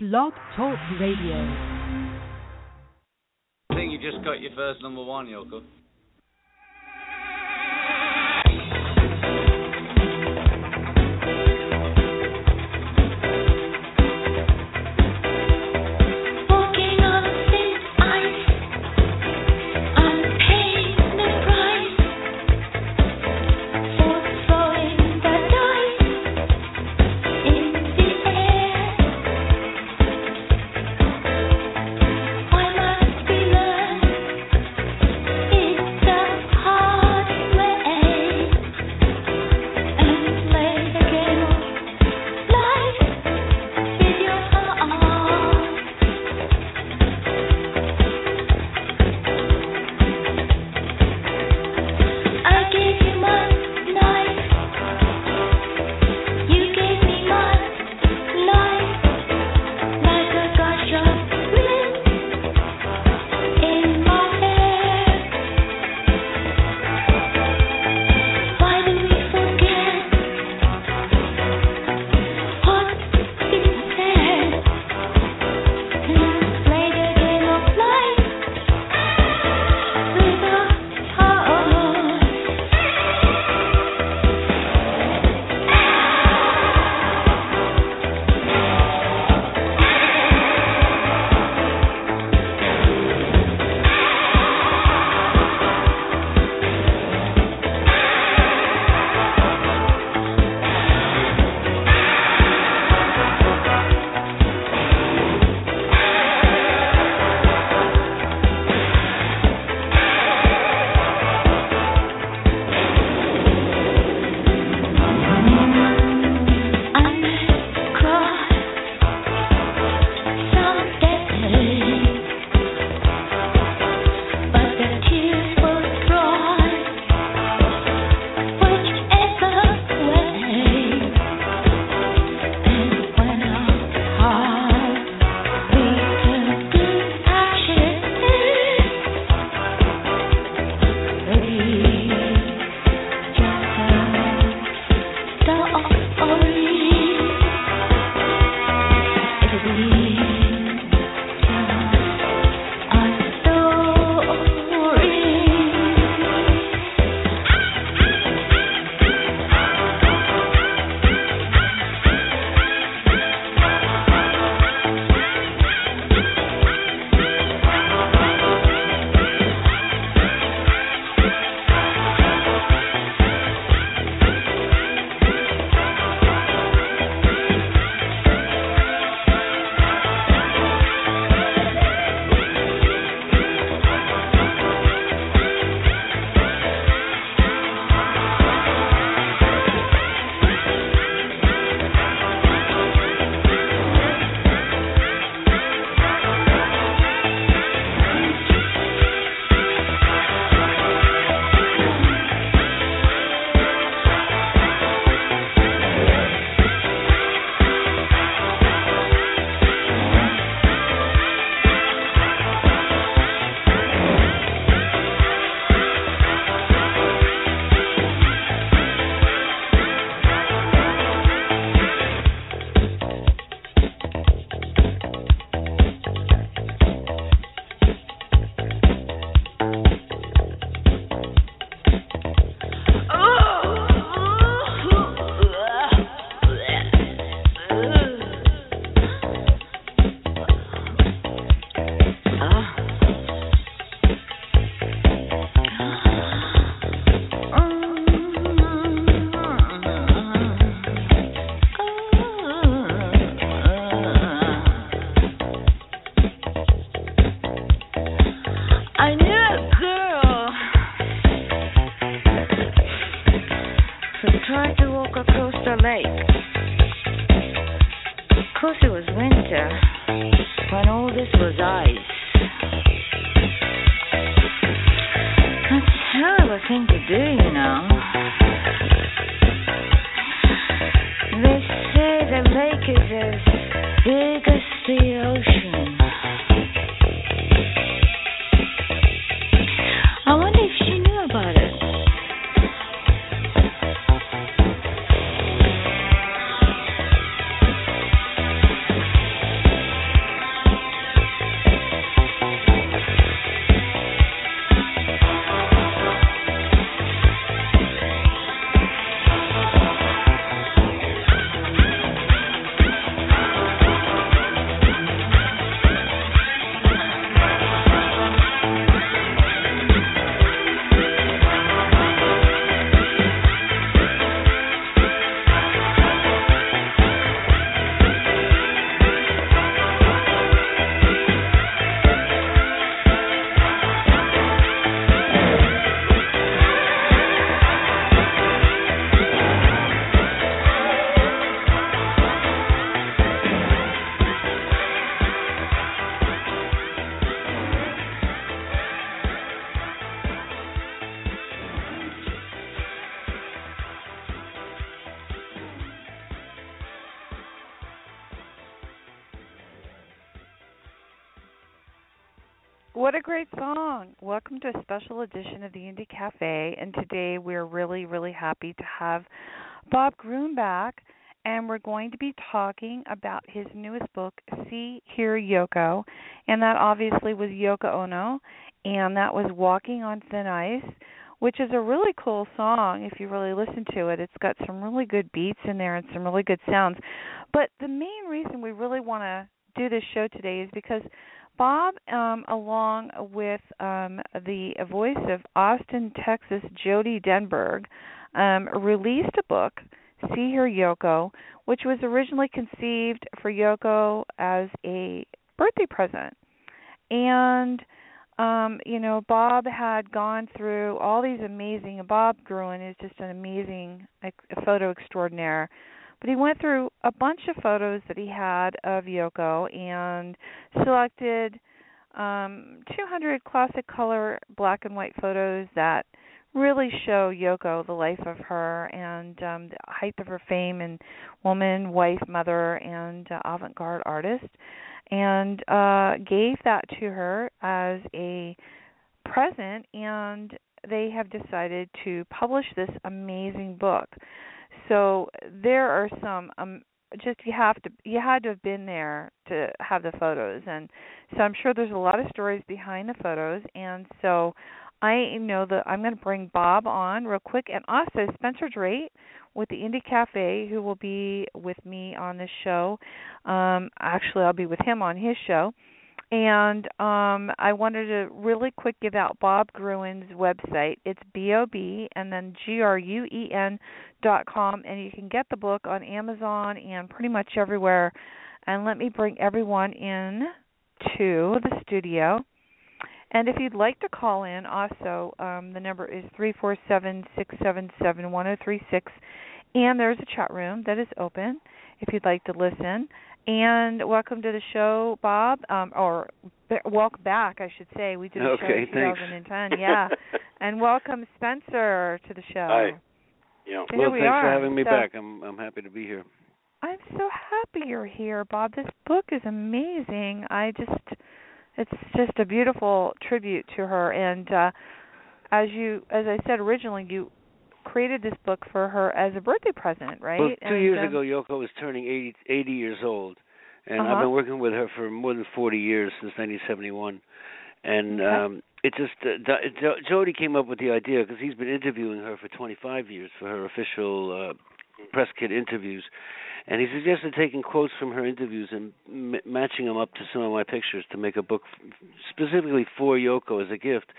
Blog Talk Radio. I think you just got your first number one, Yoko. Welcome to a special edition of the Indie Cafe. And today we're really, really happy to have Bob Gruen back. And we're going to be talking about his newest book, See, Hear Yoko. And that obviously was Yoko Ono. And that was Walking on Thin Ice, which is a really cool song if you really listen to it. It's got some really good beats in there and some really good sounds. But the main reason we really want to do this show today is because Bob, um, along with um, the voice of Austin, Texas, Jody Denberg, um, released a book, See Hear Yoko, which was originally conceived for Yoko as a birthday present. And um, you know, Bob had gone through all these amazing. Bob Gruen is just an amazing like, photo extraordinaire but he went through a bunch of photos that he had of Yoko and selected um 200 classic color black and white photos that really show Yoko the life of her and um the height of her fame and woman, wife, mother and uh, avant-garde artist. And uh gave that to her as a present and they have decided to publish this amazing book so there are some um just you have to you had to have been there to have the photos. And so I'm sure there's a lot of stories behind the photos. And so I know that I'm going to bring Bob on real quick. And also Spencer Drake with the Indie Cafe who will be with me on this show. Um actually I'll be with him on his show and um, I wanted to really quick give out Bob Gruen's website. It's B O B and then G R U E N dot com, and you can get the book on Amazon and pretty much everywhere. And let me bring everyone in to the studio. And if you'd like to call in, also um, the number is three four seven six seven seven one zero three six, and there's a chat room that is open if you'd like to listen. And welcome to the show, Bob, um, or welcome back, I should say. We did a okay, show in 2010, yeah. and welcome Spencer to the show. Hi. Yeah. So well, we thanks are. for having me So- back. I'm I'm happy to be here. I'm so happy you're here, Bob. This book is amazing. I just it's just a beautiful tribute to her and uh as you as I said originally you created this book for her as a birthday present, right? Well, two And, years um, ago, Yoko was turning 80, 80 years old, and Uh-huh. I've been working with her for more than 40 years since 1971. And Okay. um it just uh, Jody came up with the idea because he's been interviewing her for 25 years for her official uh, press kit interviews, and he suggested taking quotes from her interviews and m- matching them up to some of my pictures to make a book f- specifically for Yoko as a gift.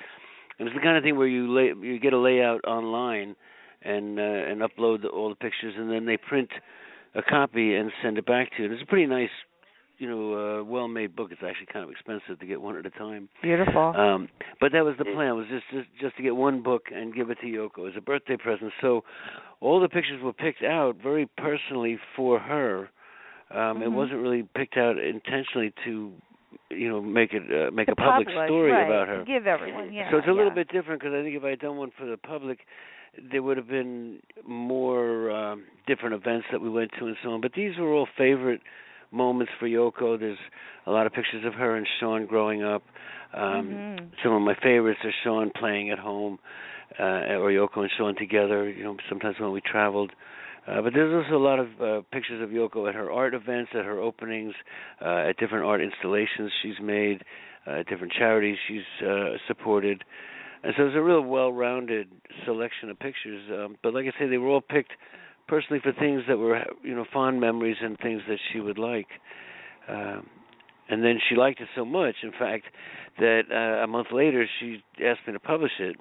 And it's the kind of thing where you lay you get a layout online and uh, and upload the, all the pictures, and then they print a copy and send it back to you. And it's a pretty nice, you know, uh, well-made book. It's actually kind of expensive to get one at a time. beautiful. Um, but that was the plan was just, just just to get one book and give it to Yoko as a birthday present. So all the pictures were picked out very personally for her. Um, It Mhm. wasn't really picked out intentionally to, you know, make it uh, make To a public publish, story right, about her. Give everyone, yeah. so it's a little bit different because I think if I had done one for the public, there would have been more um, different events that we went to and so on. But these were all favorite moments for Yoko. There's a lot of pictures of her and Sean growing up. Um, Mhm. Some of my favorites are Sean playing at home, uh, or Yoko and Sean together. You know, sometimes when we traveled. Uh, but there's also a lot of uh, pictures of Yoko at her art events, at her openings, uh, at different art installations she's made, uh, at different charities she's uh, supported. And so it's a real well-rounded selection of pictures. Um, but like I say, they were all picked personally for things that were, you know, fond memories and things that she would like. Um, and then she liked it so much, in fact, that uh, a month later she asked me to publish it.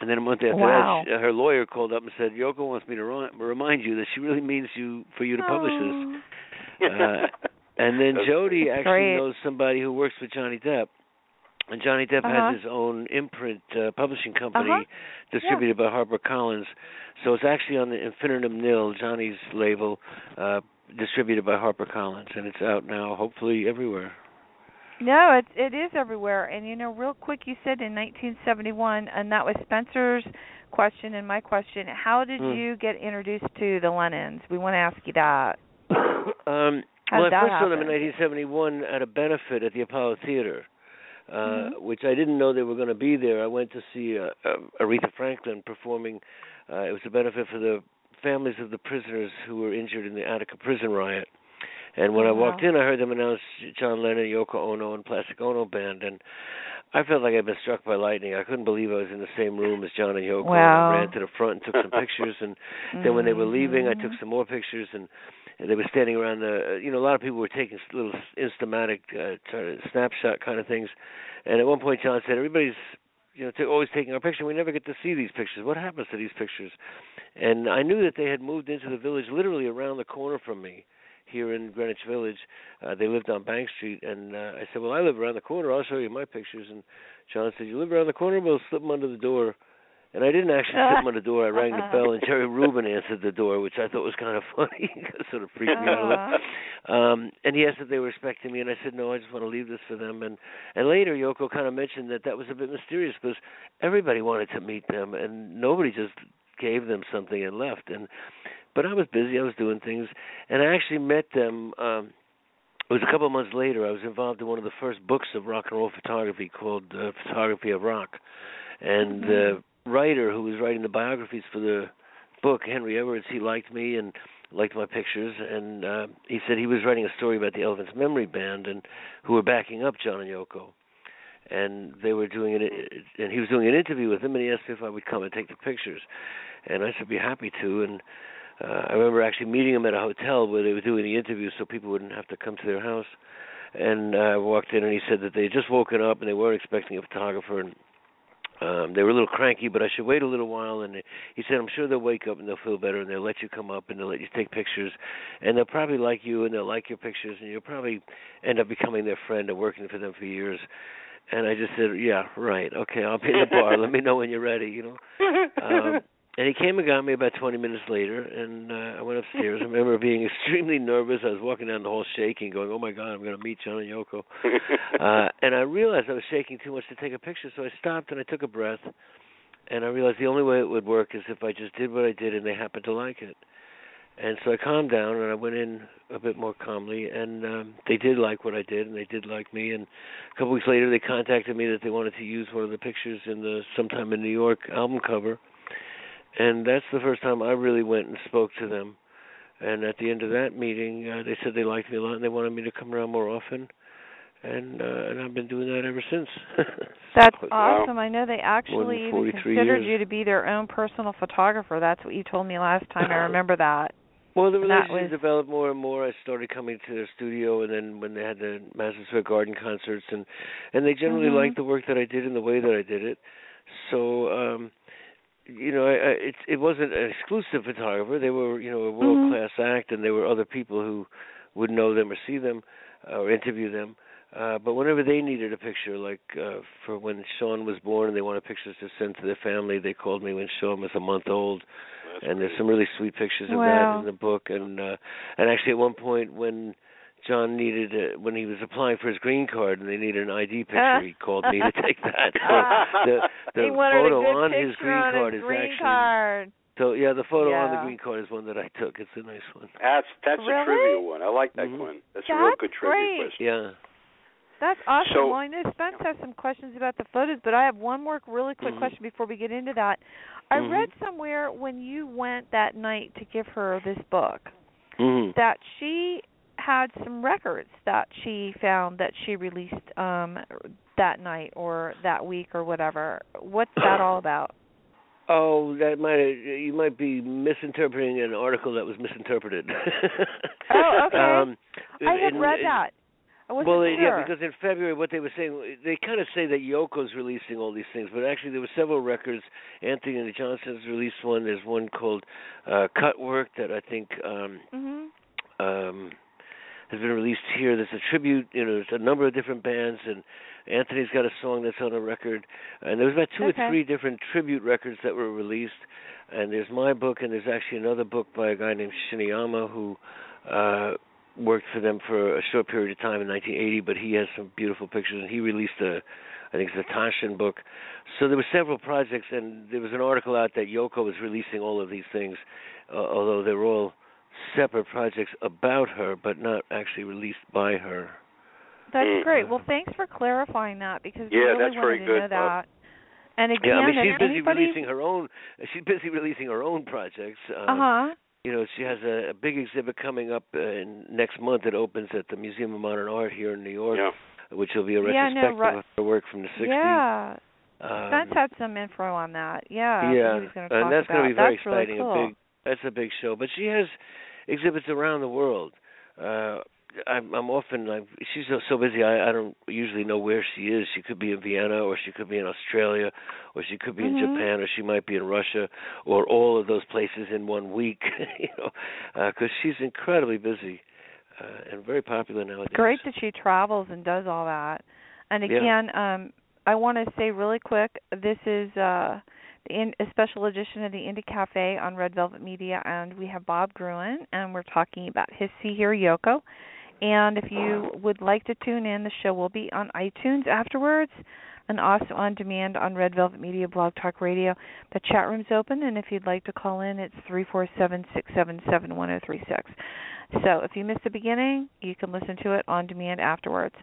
And then a month after Wow. that, she, her lawyer called up and said, "Yoko wants me to ri- remind you that she really means you for you to publish this." Uh, and then Jody actually great. knows somebody who works with Johnny Depp. And Johnny Depp Uh-huh. has his own imprint uh, publishing company Uh-huh. distributed by HarperCollins. So it's actually on the Infinitum Nihil, Johnny's label, uh, distributed by HarperCollins, and it's out now, hopefully everywhere. No, it it is everywhere. And you know, real quick, you said in 1971, and that was Spencer's question and my question. How did Hmm. you get introduced to the Lennons? We want to ask you that. um, How well, I first saw them in 1971 at a benefit at the Apollo Theater. Uh, Mhm. which I didn't know they were going to be there. I went to see uh, uh, Aretha Franklin performing. Uh, it was a benefit for the families of the prisoners who were injured in the Attica prison riot. And when Oh, I walked wow. in, I heard them announce John Lennon, Yoko Ono, and Plastic Ono Band, and I felt like I'd been struck by lightning. I couldn't believe I was in the same room as John and Yoko. Wow. And I ran to the front and took some pictures, and then when they were leaving, I took some more pictures, and they were standing around the. You know, a lot of people were taking little instamatic uh, t- snapshot kind of things, and at one point, John said, "Everybody's." You know, to always taking our picture. We never get to see these pictures. What happens to these pictures? And I knew that they had moved into the village, literally around the corner from me, here in Greenwich Village. Uh, they lived on Bank Street, and uh, I said, "Well, I live around the corner. I'll show you my pictures." And John said, "You live around the corner? We'll slip them under the door." And I didn't actually slip them under the door. I rang the bell, and Jerry Rubin answered the door, which I thought was kind of funny. it sort of freaked me out a little. Uh-huh. Um, and he asked if they were expecting me, and I said no. I just want to leave this for them. And and later, Yoko kind of mentioned that that was a bit mysterious because everybody wanted to meet them, and nobody just gave them something and left. And but I was busy. I was doing things, and I actually met them. um it was a couple of months later. I was involved in one of the first books of rock and roll photography called uh, Photography of Rock, and the writer who was writing the biographies for the book, Henry Edwards, he liked me and liked my pictures, and uh, he said he was writing a story about the Elephants Memory Band and who were backing up John and Yoko, and they were doing it, and he was doing an interview with them, and he asked me if I would come and take the pictures, and I said be happy to, and uh, I remember actually meeting him at a hotel where they were doing the interview, so people wouldn't have to come to their house. And uh, I walked in, and he said that they had just woken up and they weren't expecting a photographer, and um they were a little cranky, but I should wait a little while. And he said, I'm sure they'll wake up and they'll feel better, and they'll let you come up and they'll let you take pictures, and they'll probably like you and they'll like your pictures, and you'll probably end up becoming their friend and working for them for years. And I just said, yeah, right, okay, I'll be in the bar. Let me know when you're ready, you know. Um, and he came and got me about 20 minutes later, and uh, I went upstairs. I remember being extremely nervous. I was walking down the hall shaking, going, "Oh my God, I'm going to meet John and Yoko." uh, and I realized I was shaking too much to take a picture, so I stopped and I took a breath, and I realized the only way it would work is if I just did what I did and they happened to like it. And so I calmed down and I went in a bit more calmly, and um, they did like what I did, and they did like me. And a couple weeks later, they contacted me that they wanted to use one of the pictures in the sometime in New York album cover and that's the first time I really went and spoke to them. And at the end of that meeting, uh, they said they liked me a lot and they wanted me to come around more often. And uh, and I've been doing that ever since. That's So, awesome. I know they actually even considered years. you to be their own personal photographer. That's what you told me last time. I remember that. Well, the relationship was- developed more and more. I started coming to their studio, and then when they had the Madison Square Garden concerts, and and they generally Mhm. liked the work that I did and the way that I did it. So, um, you know, I, I, it it wasn't an exclusive photographer. They were, you know, a world class act, and there were other people who would know them or see them uh, or interview them. Uh, but whenever they needed a picture, like uh, for when Sean was born and they wanted pictures to send to their family, they called me when Sean was a month old That's and there's some really sweet pictures of Wow. that in the book and uh and actually at one point when John needed uh, when he was applying for his green card and they needed an ID picture he called me to take that so the the photo a good on his green on card a is green actually card. so yeah the photo on the green card is one that I took it's a nice one That's that's a Really? trivia one. I like that Mhm. one. That's, a real good trivia great. question. yeah That's awesome. So- well, I know Spence has some questions about the photos, but I have one more really quick Mhm. question before we get into that. I Mhm. read somewhere when you went that night to give her this book mhm that she had some records that she found that she released um that night or that week or whatever. What's that all about? Oh, that might you might be misinterpreting an article that was misinterpreted. Oh, okay. um, I had in- read in- that. I wasn't well, sure. yeah, because in February, what they were saying, they kind of say that Yoko's releasing all these things, but actually there were several records. Antony and Johnsons released one. There's one called uh, Cut Work that I think um, mhm. um, has been released here. There's a tribute. You know, there's a number of different bands, and Antony's got a song that's on a record. And there was about two Okay. or three different tribute records that were released. And there's my book, and there's actually another book by a guy named Shinoyama who. Uh, worked for them for a short period of time in 1980, but he has some beautiful pictures, and he released a, I think it's a Taschen book. So there were several projects, and there was an article out that Yoko was releasing all of these things, uh, although they're all separate projects about her, but not actually released by her. That's Mm. great. Well, thanks for clarifying that because we Yeah, really that's very wanted to good, know Bob. that. And again, Yeah, I mean she's busy anybody, releasing her own. She's busy releasing her own projects. Um, Uh huh. You know, she has a, a big exhibit coming up uh, in next month. It opens at the Museum of Modern Art here in New York, Yeah. which will be a Yeah, no, retrospective right- of her work from the 60s. Yeah. Um, Spence had some info on that. Yeah. yeah, He was going to talk and that's going to be very that's really cool. A big, that's a big show. But she has exhibits around the world. Uh, I'm, I'm often like she's so, so busy. I, I don't usually know where she is. She could be in Vienna, or she could be in Australia, or she could be in Mhm. Japan, or she might be in Russia, or all of those places in one week. you know, because she's incredibly busy uh, and very popular nowadays. great that she travels and does all that. And Yeah. again, um, I want to say really quick, this is uh, in, a special edition of the Indie Cafe on Red Velvet Media, and we have Bob Gruen, and we're talking about his See Hear Yoko. And if you would like to tune in, the show will be on iTunes afterwards and also on demand on Red Velvet Media Blog Talk Radio. The chat room's open, and if you'd like to call in, it's three four seven six seven seven one zero three six. So if you missed the beginning, you can listen to it on demand afterwards.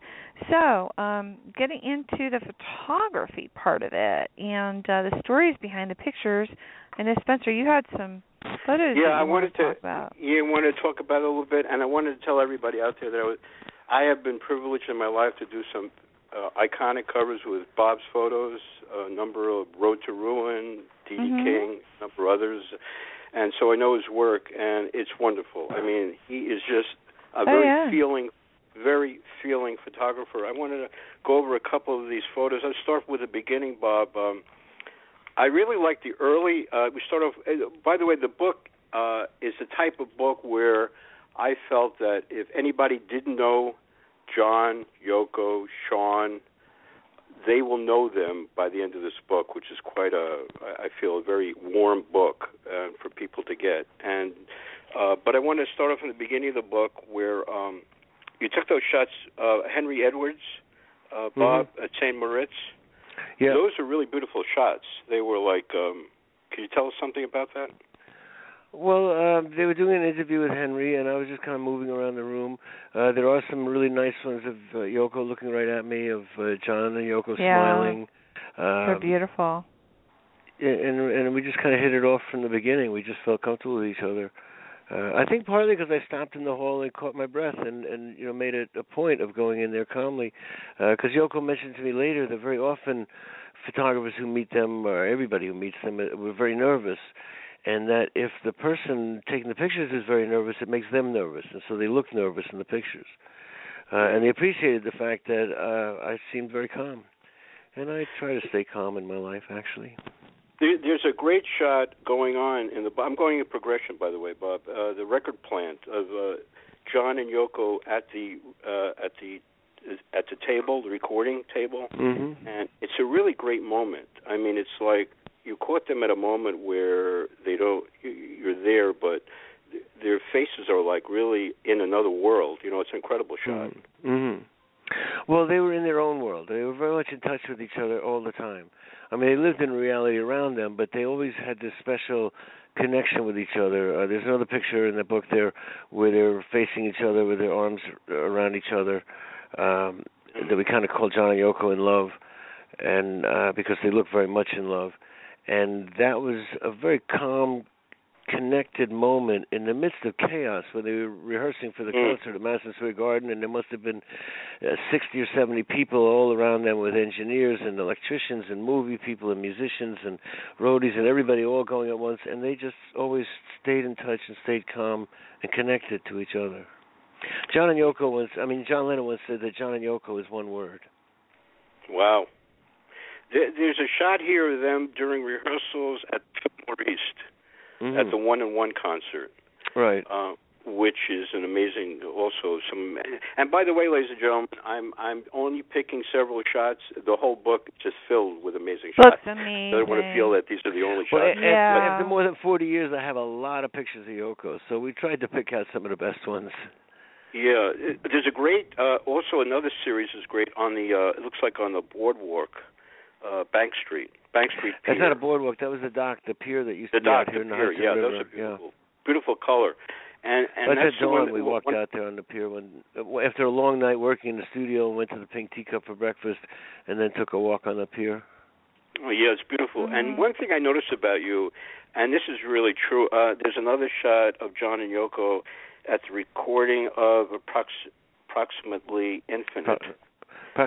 So, um, getting into the photography part of it and uh, the stories behind the pictures. And then Spencer, you had some photos. Yeah, you I wanted to talk about. Yeah, I wanted to talk about it a little bit, and I wanted to tell everybody out there that I was, I have been privileged in my life to do some uh, iconic covers with Bob's photos, a number of Road to Ruin, D. Mhm. King, a number of others, and so I know his work, and it's wonderful. I mean, he is just a Oh, very yeah. feeling, very feeling photographer. I wanted to go over a couple of these photos. I'll start with the beginning, Bob. Um, I really like the early. Uh, we start off. Uh, by the way, the book uh, is the type of book where I felt that if anybody didn't know John, Yoko, Sean, they will know them by the end of this book, which is quite a, I feel, a very warm book uh, for people to get. And uh, but I want to start off in the beginning of the book where um, you took those shots, uh, Henry Edwards, uh, Bob at St. Moritz. Yeah. Those are really beautiful shots. They were like, um, can you tell us something about that? Well, uh, they were doing an interview with Henry, and I was just kind of moving around the room. Uh, there are some really nice ones of uh, Yoko looking right at me, of uh, John and Yoko Yeah. smiling. They're Um, beautiful. and and we just kind of hit it off from the beginning. We just felt comfortable with each other. Uh, I think partly because I stopped in the hall and caught my breath, and and you know made it a point of going in there calmly. Because Yoko mentioned to me later that very often photographers who meet them, or everybody who meets them, uh, were very nervous, and that if the person taking the pictures is very nervous, it makes them nervous, and so they look nervous in the pictures. Uh, and they appreciated the fact that uh, I seemed very calm, and I try to stay calm in my life, actually. There, there's a great shot going on in the. I'm going in progression, by the way, Bob. Uh, the record plant of uh, John and Yoko at the uh, at the at the table, the recording table, Mm-hmm. and it's a really great moment. I mean, it's like you caught them at a moment where they don't. you- You're there, but their faces are like really in another world. You know, it's an incredible shot. Mm-hmm. Well, they were in their own world. They were very much in touch with each other all the time. I mean, they lived in reality around them, but they always had this special connection with each other. Uh, there's another picture in the book there where they're facing each other with their arms around each other um, that we kind of call John and Yoko in love, and uh, because they look very much in love, and that was a very calm, connected moment in the midst of chaos when they were rehearsing for the Mm. concert at Madison Square Garden, and there must have been uh, 60 or 70 people all around them with engineers and electricians and movie people and musicians and roadies and everybody all going at once, and they just always stayed in touch and stayed calm and connected to each other. John and Yoko once, I mean, John Lennon once said that John and Yoko is one word. Wow. There, there's a shot here of them during rehearsals at Fillmore East Mhm. at the One and One concert. right. uh, which is an amazing also some and by the way ladies and gentlemen i'm i'm only picking several shots the whole book is just filled with amazing Looks shots amazing. i don't want to feel that these are the only Well, shots a- Yeah. after, after more than 40 years, I have a lot of pictures of Yoko, so we tried to pick out some of the best ones. yeah there's a great uh also another series is great on the uh it looks like on the boardwalk uh bank street bank street pier. That's not a boardwalk. That was the dock, the pier that used the to be out here the in the pier yeah River. those are beautiful beautiful color And and that's at the dawn, one, we walked one, out there on the pier when, after a long night working in the studio, and went to the Pink Teacup for breakfast, and then took a walk on the pier. Oh, yeah, it's beautiful. Mhm. And one thing I noticed about you, and this is really true. Uh, there's another shot of John and Yoko at the recording of approx- approximately Infinite.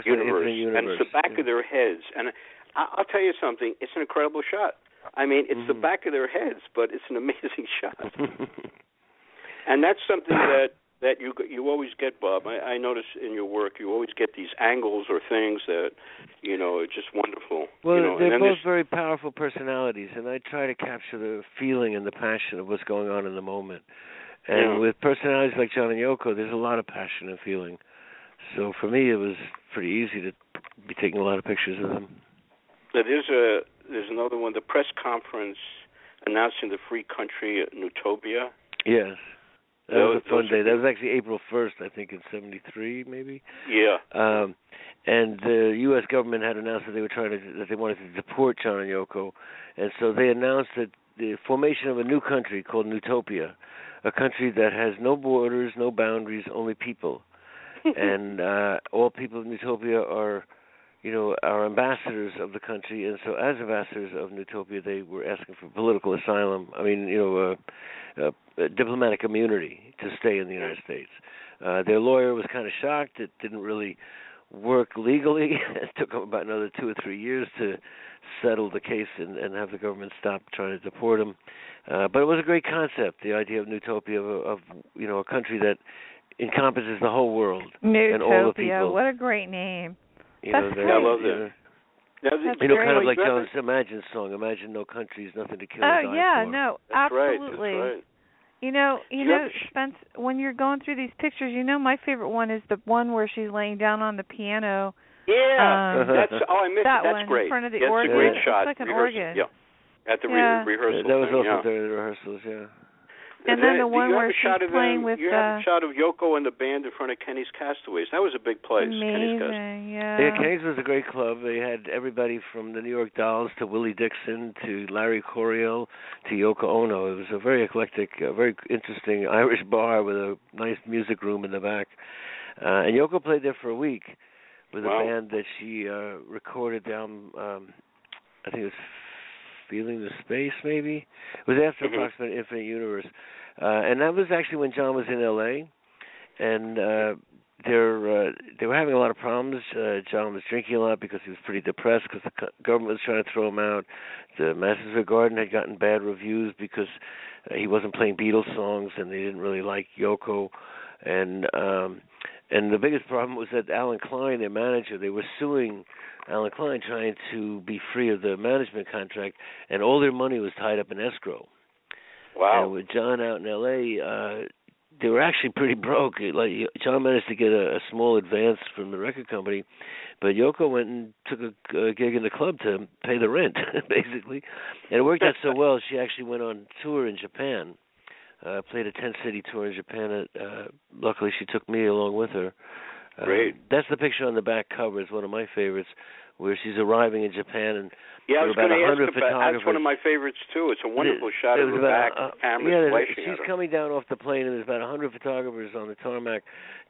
Universe, Infinite Universe. and it's the back yeah. of their heads. And I, I'll tell you something; it's an incredible shot. I mean, it's the Mhm. back of their heads, but it's an amazing shot. and that's something that that you you always get, Bob. I, I notice in your work, you always get these angles or things that you know are just wonderful. Well, you know, they're both very powerful personalities, and I try to capture the feeling and the passion of what's going on in the moment. And Yeah. with personalities like John and Yoko, there's a lot of passion and feeling. So for me, it was pretty easy to be taking a lot of pictures of them. Now, there's a there's another one, the press conference announcing the free country Nutopia. Yes. That was a fun day. That was actually April 1st, I think, in '73, maybe. Yeah. Um, and the U.S. government had announced that they were trying to that they wanted to deport John and Yoko, and so they announced that the formation of a new country called Nutopia, a country that has no borders, no boundaries, only people, and uh, all people of Nutopia are, you know, are ambassadors of the country, and so as ambassadors of Nutopia, they were asking for political asylum. I mean, you know, uh, uh, diplomatic immunity to stay in the United States. Uh, their lawyer was kind of shocked. It didn't really work legally. it took them about another two or three years to settle the case and, and have the government stop trying to deport them. Uh, but it was a great concept, the idea of Nutopia, of, of you know a country that encompasses the whole world. And all the Nutopia. people. What a great name. You That's know, great. that- I love you that. know, the- That's you know, great. kind of like haven't- John's Imagine song. Imagine no countries, nothing to kill or Oh die yeah, for. no, That's right. absolutely. That's right. You know, you You know, have to sh- Spence. When you're going through these pictures, you know, my favorite one is the one where she's laying down on the piano. Yeah. Um, that's oh, I missed that it. That's one in great. front of the That's organ. a great It's shot. like an Rehearsal. organ. Yeah. At the re- Yeah. rehearsal. that was thing, also yeah. during the rehearsals, yeah. And then the one where she's of playing them, with, you have uh, a shot of Yoko and the band in front of Kenny's Castaways. That was a big place. Kenny's Amazing, yeah. Yeah, Kenny's was a great club. They had everybody from the New York Dolls to Willie Dixon to Larry Coryell to Yoko Ono. It was a very eclectic, uh, very interesting Irish bar with a nice music room in the back. Uh, and Yoko played there for a week with Wow. a band that she uh, recorded down. Um, I think it was Feeling the Space, maybe. It was after Mhm. Approximate Infinite Universe, uh, and that was actually when John was in L.A. And uh, they're uh, they were having a lot of problems. Uh, John was drinking a lot because he was pretty depressed because the government was trying to throw him out. The Madison Garden had gotten bad reviews because uh, he wasn't playing Beatles songs and they didn't really like Yoko. And um, and the biggest problem was that Allen Klein, their manager, they were suing Allen Klein trying to be free of the management contract, and all their money was tied up in escrow. Wow. And with John out in L.A., uh, they were actually pretty broke. Like John managed to get a, a small advance from the record company, but Yoko went and took a, a gig in the club to pay the rent, basically. And it worked out so well. She actually went on tour in Japan. Uh, played a ten city tour in Japan. Uh, luckily, she took me along with her. Uh, Great. That's the picture on the back cover. It's one of my favorites, where she's arriving in Japan and yeah, I was about going to ask 100 about. That's one of my favorites too. It's a wonderful There- shot of her about, back. uh, camera yeah, flashing she's coming down off the plane, and there's about a 100 photographers on the tarmac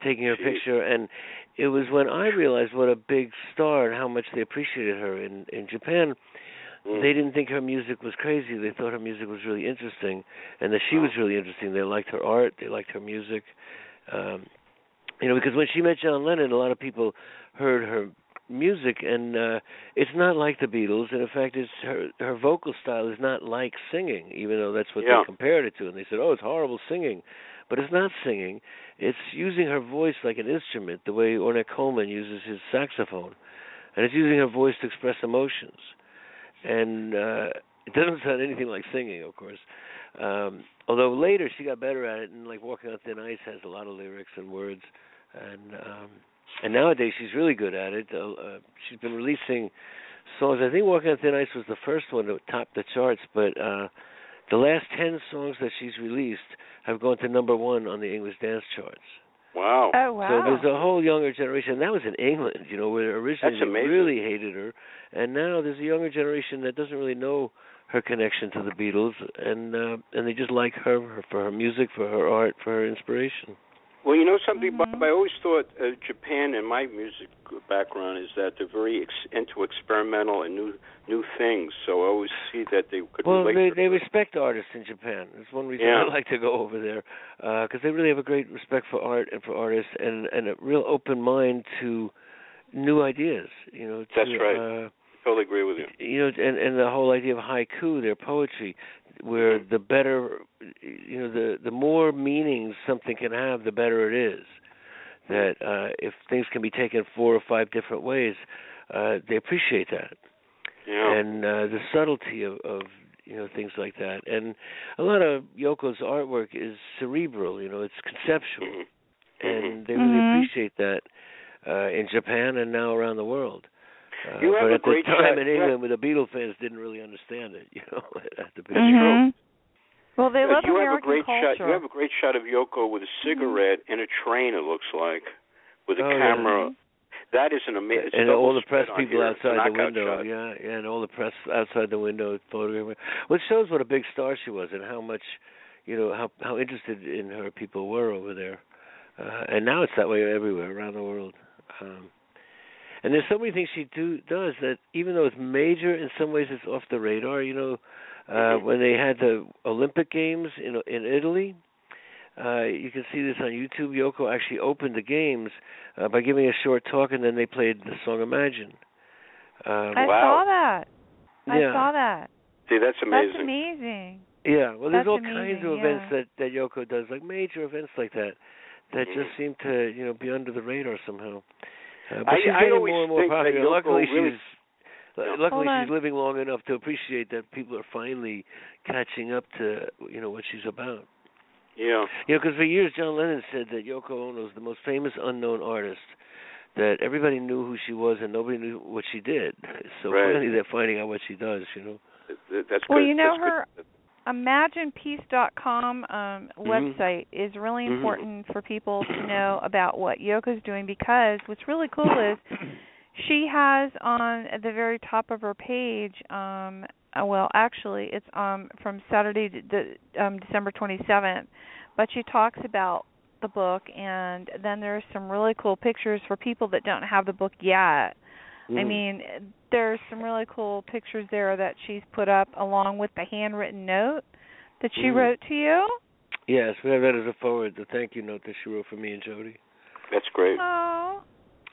taking her Jeez. picture. And it was when I realized what a big star and how much they appreciated her in in Japan. Mm. They didn't think her music was crazy. They thought her music was really interesting, and that she was really interesting. They liked her art. They liked her music. Um, you know, because when she met John Lennon, a lot of people heard her music, and uh, it's not like the Beatles. And in fact, it's her her vocal style is not like singing, even though that's what Yeah. they compared it to. And they said, "Oh, it's horrible singing," but it's not singing. It's using her voice like an instrument, the way Ornette Coleman uses his saxophone, and it's using her voice to express emotions. And uh, it doesn't sound anything like singing, of course. Um, although later she got better at it, and like Walking on Thin Ice has a lot of lyrics and words, and um, and nowadays she's really good at it. Uh, uh, she's been releasing songs. I think Walking on Thin Ice was the first one to top the charts, but uh, the last ten songs that she's released have gone to number one on the English dance charts. Wow. Oh wow. So there's a whole younger generation. And that was in England, you know, where originally That's they really hated her, and now there's a younger generation that doesn't really know her connection to the Beatles, and uh, and they just like her, her for her music, for her art, for her inspiration. Well, you know something, Mhm. Bob. I always thought uh, Japan, in my music background, is that they're very ex- into experimental and new new things. So I always see that they could Well, they they respect artists in Japan. That's one reason Yeah. I like to go over there because they really have a great respect for art and for artists, and and a real open mind to new ideas. You know, to, That's right. Uh, totally agree with you. you know, and and the whole idea of haiku, their poetry, where the better, you know, the the more meanings something can have, the better it is. That uh, if things can be taken four or five different ways, uh, they appreciate that Yeah. and uh, the subtlety of, of you know things like that. And a lot of Yoko's artwork is cerebral. You know, it's conceptual, Mhm. and they really Mhm. appreciate that uh, in Japan and now around the world. Uh, You have but a at the great time shot- in England, where the Beatles fans didn't really understand it, you know, at the big Mhm. Well, they Uh, love you have a great culture. shot. You have a great shot of Yoko with a cigarette in a train. It looks like with a Oh, yeah. camera. That is an amazing. and all the press people outside the window, Shot. yeah, yeah, and all the press outside the window photographing. which shows what a big star she was and how much, you know, how how interested in her people were over there. Uh, and now it's that way everywhere around the world. Um, and there's so many things she do does that even though it's major, in some ways it's off the radar. You know, uh, Mhm. when they had the Olympic Games in in Italy, uh, you can see this on YouTube. Yoko actually opened the games uh, by giving a short talk, and then they played the song "Imagine." Um, I Wow. saw that. I yeah, saw that. See, that's amazing. That's amazing. yeah. Well, That's there's all kinds of amazing, events that that Yoko does, like major events like that, that just seem to you know be under the radar somehow. Uh, but I- she's I getting always more and more think popular. Luckily, really- she's Yeah. luckily Hold on. she's living long enough to appreciate that people are finally catching up to you know what she's about. Yeah. You know, because for years John Lennon said that Yoko Ono was the most famous unknown artist. That everybody knew who she was and nobody knew what she did. So Right. finally they're finding out what she does. You know. Th- That's Well, good. you know That's her good. ImaginePeace.com um, Mhm. website is really Mhm. important for people to know about what Yoko's doing because what's really cool is she has on at the very top of her page um uh, well actually it's um from Saturday the um December 27th but she talks about the book and then there's some really cool pictures for people that don't have the book yet. I Mm. mean, there's some really cool pictures there that she's put up along with the handwritten note that she Mhm. wrote to you. Yes, we have that as a forward, the thank you note that she wrote for me and Jody. That's great. Oh.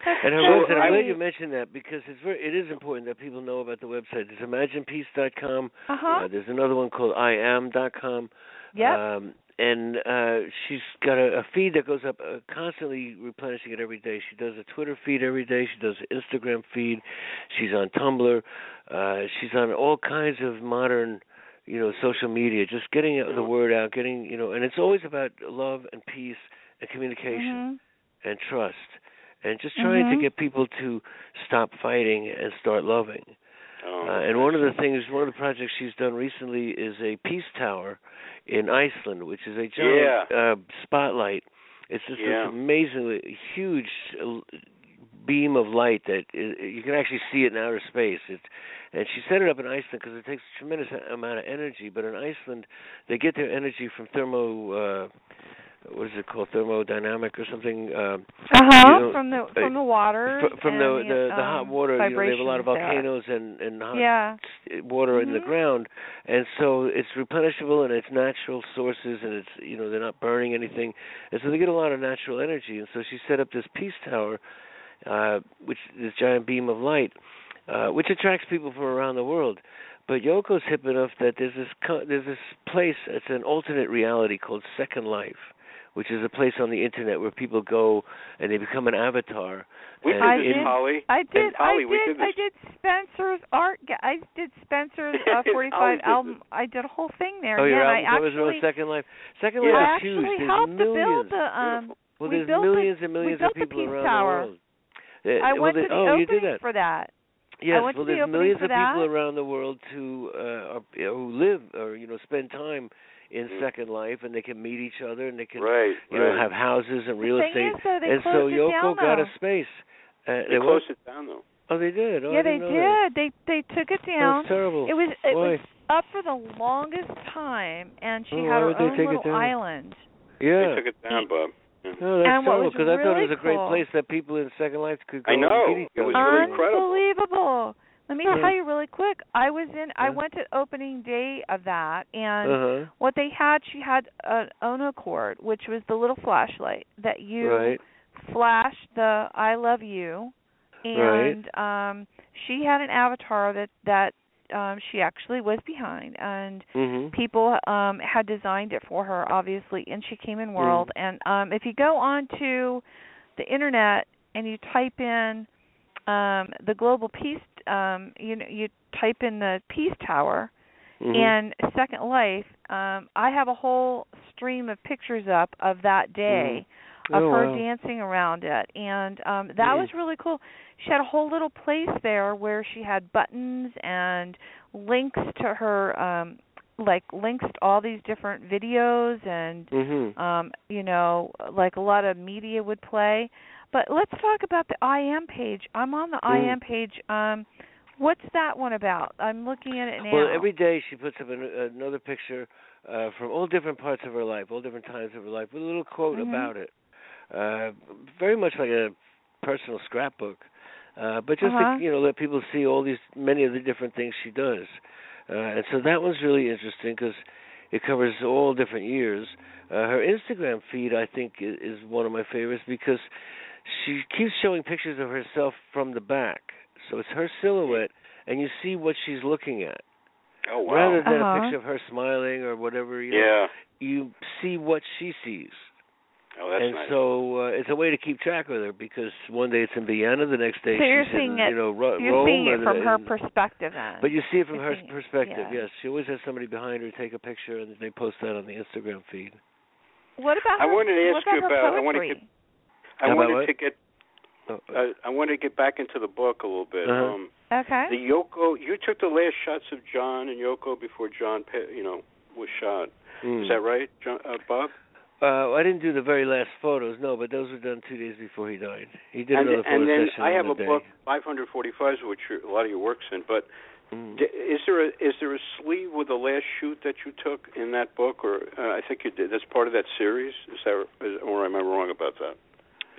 That's And her so website, I'm glad sweet. you mentioned that because it's very, it is important that people know about the website. There's ImaginePeace.com. Uh-huh. Uh, there's another one called IAM.com. Yep. Um, and uh, she's got a, a feed that goes up, uh, constantly replenishing it every day. She does a Twitter feed every day. She does an Instagram feed. She's on Tumblr. Uh, she's on all kinds of modern, you know, social media. Just getting the word out, getting you know, and it's always about love and peace and communication Mhm. and trust, and just trying Mhm. to get people to stop fighting and start loving. Oh, Uh, and one of the things, one of the projects she's done recently is a peace tower in Iceland, which is a giant Yeah. uh, spotlight. It's just Yeah. this amazingly huge uh, beam of light that you can actually see it in outer space. It, and she set it up in Iceland because it takes a tremendous amount of energy. But in Iceland, they get their energy from thermo. Uh, what is it called? Thermodynamic or something? Um, Uh-huh. you know, from the uh, from the water fr- from the the, the hot um, water. You know, they have a lot of there. volcanoes and and hot Yeah. water in the Mhm. ground, and so it's replenishable and it's natural sources, and it's you know they're not burning anything, and so they get a lot of natural energy. And so she set up this peace tower, uh, which this giant beam of light, uh, which attracts people from around the world. But Yoko's hip enough that there's this co- there's this place. It's an alternate reality called Second Life, which is a place on the internet where people go and they become an avatar. We and did I this, in- did- Holly. I did. And Holly, I we did. did I did Spencer's art. I did Spencer's uh, 45 album. I did a whole thing there. Oh, yeah, your and album I covers actually, on Second Life. Second Life I is huge. actually There's helped millions. to build the um. Well, we there's built millions the- and millions of people Peace around Tower. the world. Uh, I well, went they, to the oh, you opening did that. for that. Yes, well, there's opening millions of people around the world who uh, are, you know, who live or you know spend time in Mm. Second Life, and they can meet each other, and they can Right. you know have houses and real the thing estate. is, though, they and so it Yoko down, got a space, Uh, They what? closed it down though. Oh, they did. Oh, yeah, they didn't know did. They they took it That. down. That's terrible. It was it Boy. was up for the longest time, and she Oh, had her own little island. yeah. They took it down, Bob. Yeah. No, that's And terrible was because I thought it was a great cool- place that people in Second Life could go I know. and meet each It was other. really incredible. Unbelievable. Let me tell you really quick. I was in. I went to opening day of that, and Uh-huh. what they had, she had an Onochord, which was the little flashlight that you Right. flash the "I love you," and um she had an avatar that that um she actually was behind, and Mhm. people um had designed it for her, obviously, and she came in world. Mm. And um if you go onto the internet and you type in um the global peace um you know you type in the peace tower Mhm. and second life um i have a whole stream of pictures up of that day of Oh, her wow. dancing around it and um that Mm. was really cool she had a whole little place there where she had buttons and links to her um like links to all these different videos and Mhm. um you know like a lot of media would play but let's talk about the im page i'm on the Mm. im page um what's that one about i'm looking at it now Well, every day she puts up an, another picture uh, from all different parts of her life, all different times of her life, with a little quote Mhm. about it. Uh, very much like a personal scrapbook, uh, but just Uh-huh. to, you know let people see all these many of the different things she does. Uh, and so that one's really interesting because it covers all different years. Uh, her Instagram feed, I think, is, is one of my favorites because she keeps showing pictures of herself from the back. So it's her silhouette, and you see what she's looking at Oh wow. rather than Uh-huh. a picture of her smiling or whatever. You know, yeah. you see what she sees, Oh, that's and nice. so uh, it's a way to keep track of her because one day it's in Vienna, the next day So you're she's seeing in it- you know Ro- you're Rome. seeing it from the- her perspective then But you see it from You're her seeing it- perspective. yeah. Yes, she always has somebody behind her take a picture, and they post that on the Instagram feed. what about I her, wanted to what ask about you her about- I wanna poetry? get- I How wanted to get Oh, uh, I wanted to get back into the book a little bit. Uh-huh. Um okay the Yoko you took the last shots of John and Yoko before John you know was shot. mm. Is that right, John, uh, Bob? Uh, I didn't do the very last photos, no, but those were done two days before he died. He did and another photo and then session I have the a day. book 545 which a lot of your works in, but Mm. D- Is there a is there a sleeve with the last shoot that you took in that book, or uh, I think you did? That's part of that series. Is that, is, or am I wrong about that?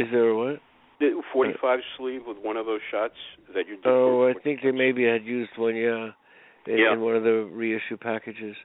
Is there a what? The 45 sleeve with one of those shots that you did. Oh, I think they maybe had used one, yeah, in, Yeah. in one of the reissue packages.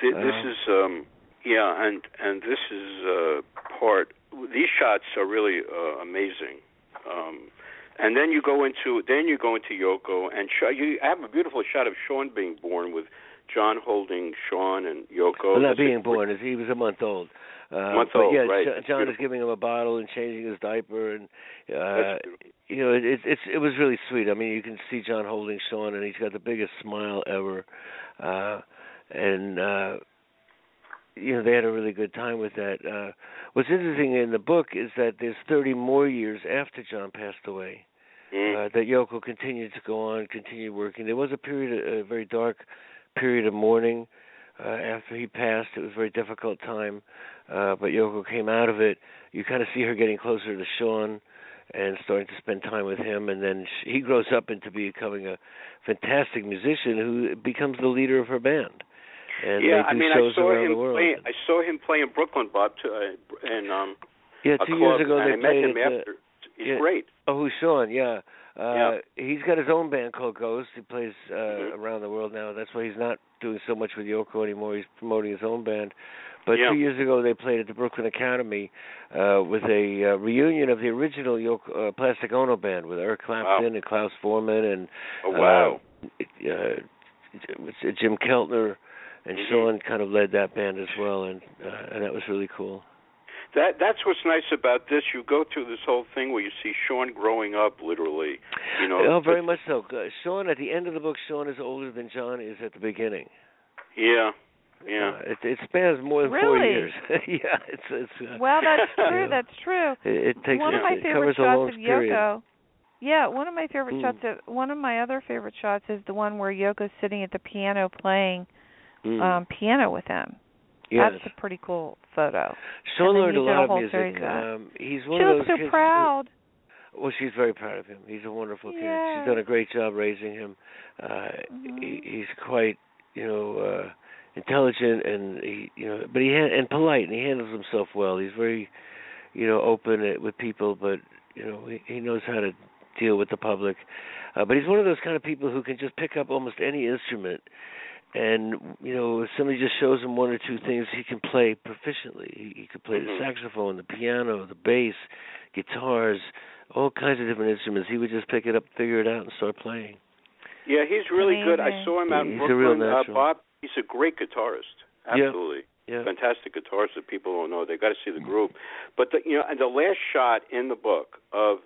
Th- this uh, is um yeah, and and this is uh part. These shots are really uh, amazing. Um, and then you go into then you go into Yoko and Sh- you have a beautiful shot of Sean being born with John holding Sean and Yoko. well, not That's being born, as he was a month old. Uh, Month but old, yeah, right. Jo- It's John is giving him a bottle and changing his diaper, and uh, you know, it, it's it's it was really sweet. I mean, you can see John holding Sean, and he's got the biggest smile ever, uh, and uh, you know they had a really good time with that. Uh, what's interesting in the book is that there's 30 more years after John passed away Mm. uh, that Yoko continued to go on, continued working. There was a period, a very dark period of mourning uh, after he passed. It was a very difficult time, uh, but Yoko came out of it. You kind of see her getting closer to Sean and starting to spend time with him, and then she, he grows up into becoming a fantastic musician who becomes the leader of her band. And yeah, they I mean, shows I saw him the world. play. I saw him play in Brooklyn, Bob, too, uh, and um, yeah, two years ago they I met played him at after. He's yeah. great. Oh, who's Sean? Yeah. Uh Yeah. he's got his own band called Ghost. He plays uh Mhm. around the world now. That's why he's not doing so much with Yoko anymore. He's promoting his own band. But Yeah. two years ago they played at the Brooklyn Academy uh with a uh, reunion of the original Yoko uh, Plastic Ono band with Eric Clapton and Klaus Voormann and Oh wow. uh, uh Jim Keltner and Mhm. Sean kind of led that band as well and uh, and that was really cool. That that's what's nice about this. You go through this whole thing where you see Sean growing up, literally. You know. oh, very much so. Sean, at the end of the book, Sean is older than John is at the beginning. Yeah. Yeah. Uh, it, it spans more than four Really? years. yeah, it's it's. Uh, well that's true Yeah. that's true it, it takes one it, of my it favorite covers a long shots of period. Yeah, one of my favorite Mm. shots of one of my other favorite shots is the one where Yoko's sitting at the piano playing Mm. um piano with him. yes. That's a pretty cool photo. Sean learned a did a lot of music. Um, he's one she of looks those so kids. proud. Well, she's very proud of him. He's a wonderful kid. She's done a great job raising him. Uh Mhm. he, he's quite, you know, uh intelligent and he, you know, but he ha- and polite and he handles himself well. He's very, you know, open with people, but you know, he, he knows how to deal with the public. Uh, but he's one of those kind of people who can just pick up almost any instrument and you know, if somebody just shows him one or two things, he can play proficiently. He, he could play the saxophone, the piano, the bass, guitars, all kinds of different instruments. He would just pick it up, figure it out, and start playing. Yeah, he's really good. I saw him out in He's a real Brooklyn. Uh. Bob, he's a great guitarist. Yeah. Absolutely. Yeah. Fantastic guitarist that people don't know. They got to see the group. But the, you know, and the last shot in the book of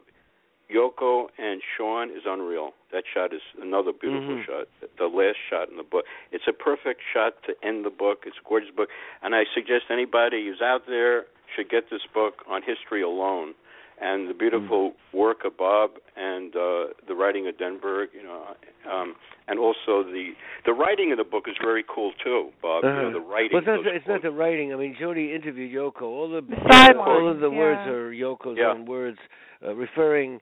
Yoko and Sean is unreal. That shot is another beautiful Mhm. shot. The last shot in the book. It's a perfect shot to end the book. It's a gorgeous book, and I suggest anybody who's out there should get this book on history alone. And the beautiful Mm-hmm. work of Bob and uh, the writing of Denberg, you know, um, and also the the writing of the book is very cool too, Bob. You know, Uh-huh. the writing. Well, it's not, those it's not the writing. I mean, Jody interviewed Yoko. All the, The all of the yeah. words are Yoko's Yeah. own words, uh, referring.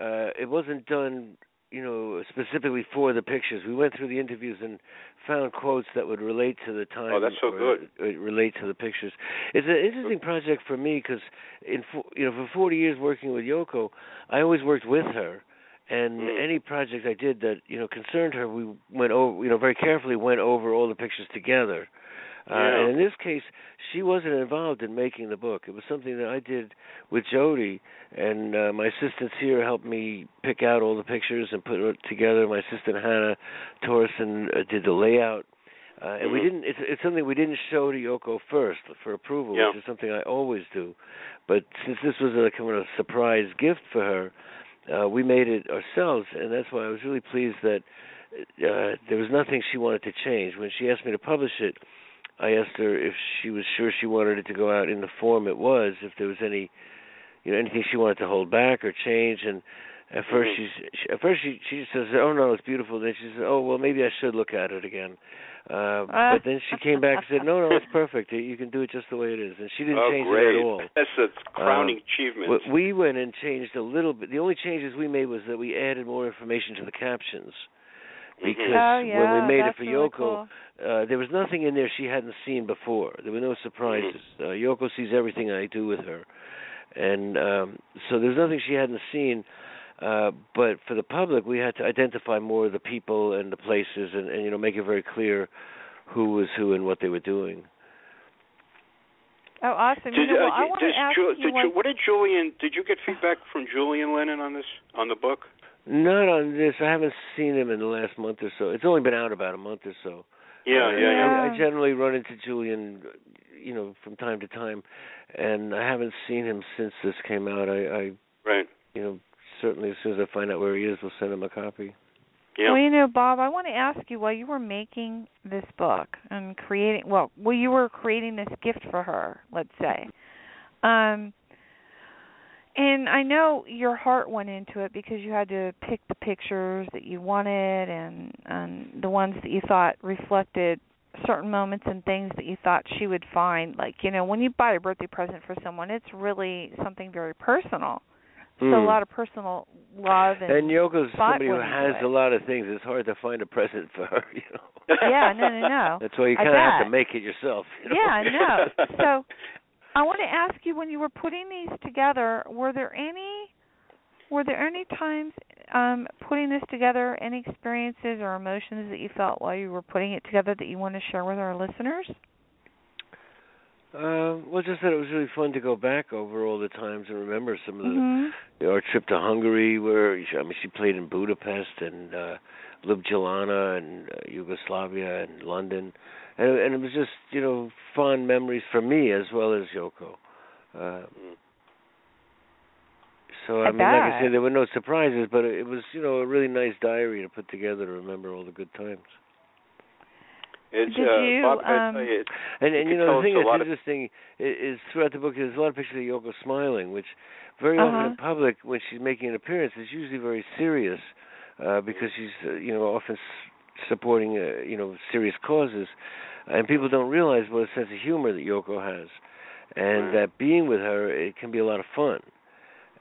Uh, it wasn't done, you know, specifically for the pictures. We went through the interviews and found quotes that would relate to the time. Oh, that's so good. uh, relate to the pictures. It's an interesting project for me because, in you know, for 40 years working with Yoko, I always worked with her. And Mm. any project I did that you know concerned her, we went over you know very carefully went over all the pictures together. Uh, Yeah. And in this case, she wasn't involved in making the book. It was something that I did with Jody, and uh, my assistants here helped me pick out all the pictures and put it together. My assistant Hannah Torsen uh, did the layout. Uh, and we Mhm. didn't. It's, it's something we didn't show to Yoko first for approval, Yeah. which is something I always do. But since this was a kind of a surprise gift for her, uh, we made it ourselves, and that's why I was really pleased that uh, there was nothing she wanted to change. When she asked me to publish it, I asked her if she was sure she wanted it to go out in the form it was, if there was any, you know, anything she wanted to hold back or change. And at 1st Mhm. she's she, at first she she just says, "Oh no, it's beautiful." Then she says, "Oh well, maybe I should look at it again." Uh, but then she came back and said, "No, no, it's perfect. You can do it just the way it is." And she didn't oh, change great. it at all. That's a crowning Um, achievement. We went and changed a little bit. The only changes we made was that we added more information to the captions. Because oh when we made it that's for really Yoko, cool. uh, there was nothing in there she hadn't seen before. There were no surprises. Uh, Yoko sees everything I do with her, and um, so there's nothing she hadn't seen. Uh, but for the public, we had to identify more of the people and the places, and, and you know make it very clear who was who and what they were doing. Oh, awesome. Did, you know, uh, I want to ask Ju- you did what, you, what did Julian? Did you get feedback from Julian Lennon on this on the book? Not on this. I haven't seen him in the last month or so. It's only been out about a month or so. Yeah, yeah, yeah. I, I generally run into Julian, you know, from time to time, and I haven't seen him since this came out. I, I, Right. you know, certainly as soon as I find out where he is, we'll send him a copy. Yeah. Well, you know, Bob, I want to ask you while you were making this book and creating, well, well, you were creating this gift for her, let's say. Um and I know your heart went into it because you had to pick the pictures that you wanted and and the ones that you thought reflected certain moments and things that you thought she would find like, you know, when you buy a birthday present for someone, it's really something very personal. So a Mm. lot of personal love and, And Yoko's somebody who has a lot of things. It's hard to find a present for her, you know. Yeah, no, no, no. That's why you kind of have to make it yourself. You know? Yeah, I know. So I want to ask you when you were putting these together, were there any were there any times um putting this together, any experiences or emotions that you felt while you were putting it together that you want to share with our listeners? Uh, well, just that it was really fun to go back over all the times and remember some of the Mhm. you know, our trip to Hungary, where I mean, she played in Budapest and uh, Ljubljana and uh, Yugoslavia and London, and and it was just you know fond memories for me as well as Yoko. Uh, so I, I mean, like I bet. said, there were no surprises, but it was you know a really nice diary to put together to remember all the good times. It's, Did uh, you, Bob, um, tell it's, And and You you know the thing that's lot of- interesting is, is throughout the book there's a lot of pictures of Yoko smiling, which very Uh-huh. often in public when she's making an appearance is usually very serious uh, because she's uh, you know often s- supporting uh, you know serious causes, and people don't realize what a sense of humor that Yoko has, and Right. that being with her it can be a lot of fun.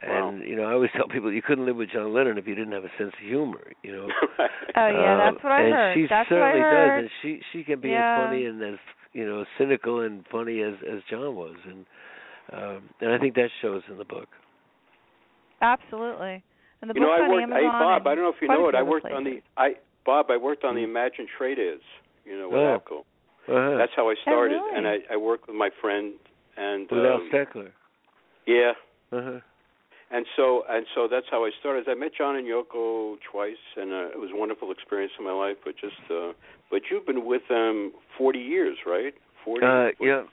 and you know, I always tell people you couldn't live with John Lennon if you didn't have a sense of humor. You know. Oh yeah, Um, that's what I and heard. she that's certainly what I heard. does, and she she can be Yeah. as funny and as you know cynical and funny as as John was, and um, and I think that shows in the book. Absolutely. And the you know, book's I on worked. Amazon Hey, Bob, I don't know if you know it. I other worked on the. I Bob, I worked on the Mm. Imagine Trade Is, You know, with Oh. Alco. Uh-huh. That's how I started, really? and I, I worked with my friend and with Al um, Steckler. yeah, Uh-huh. and so and so that's how I started. I met John and Yoko twice, and uh, it was a wonderful experience in my life. But just, uh, but you've been with them forty years, right? Forty. Uh, yeah.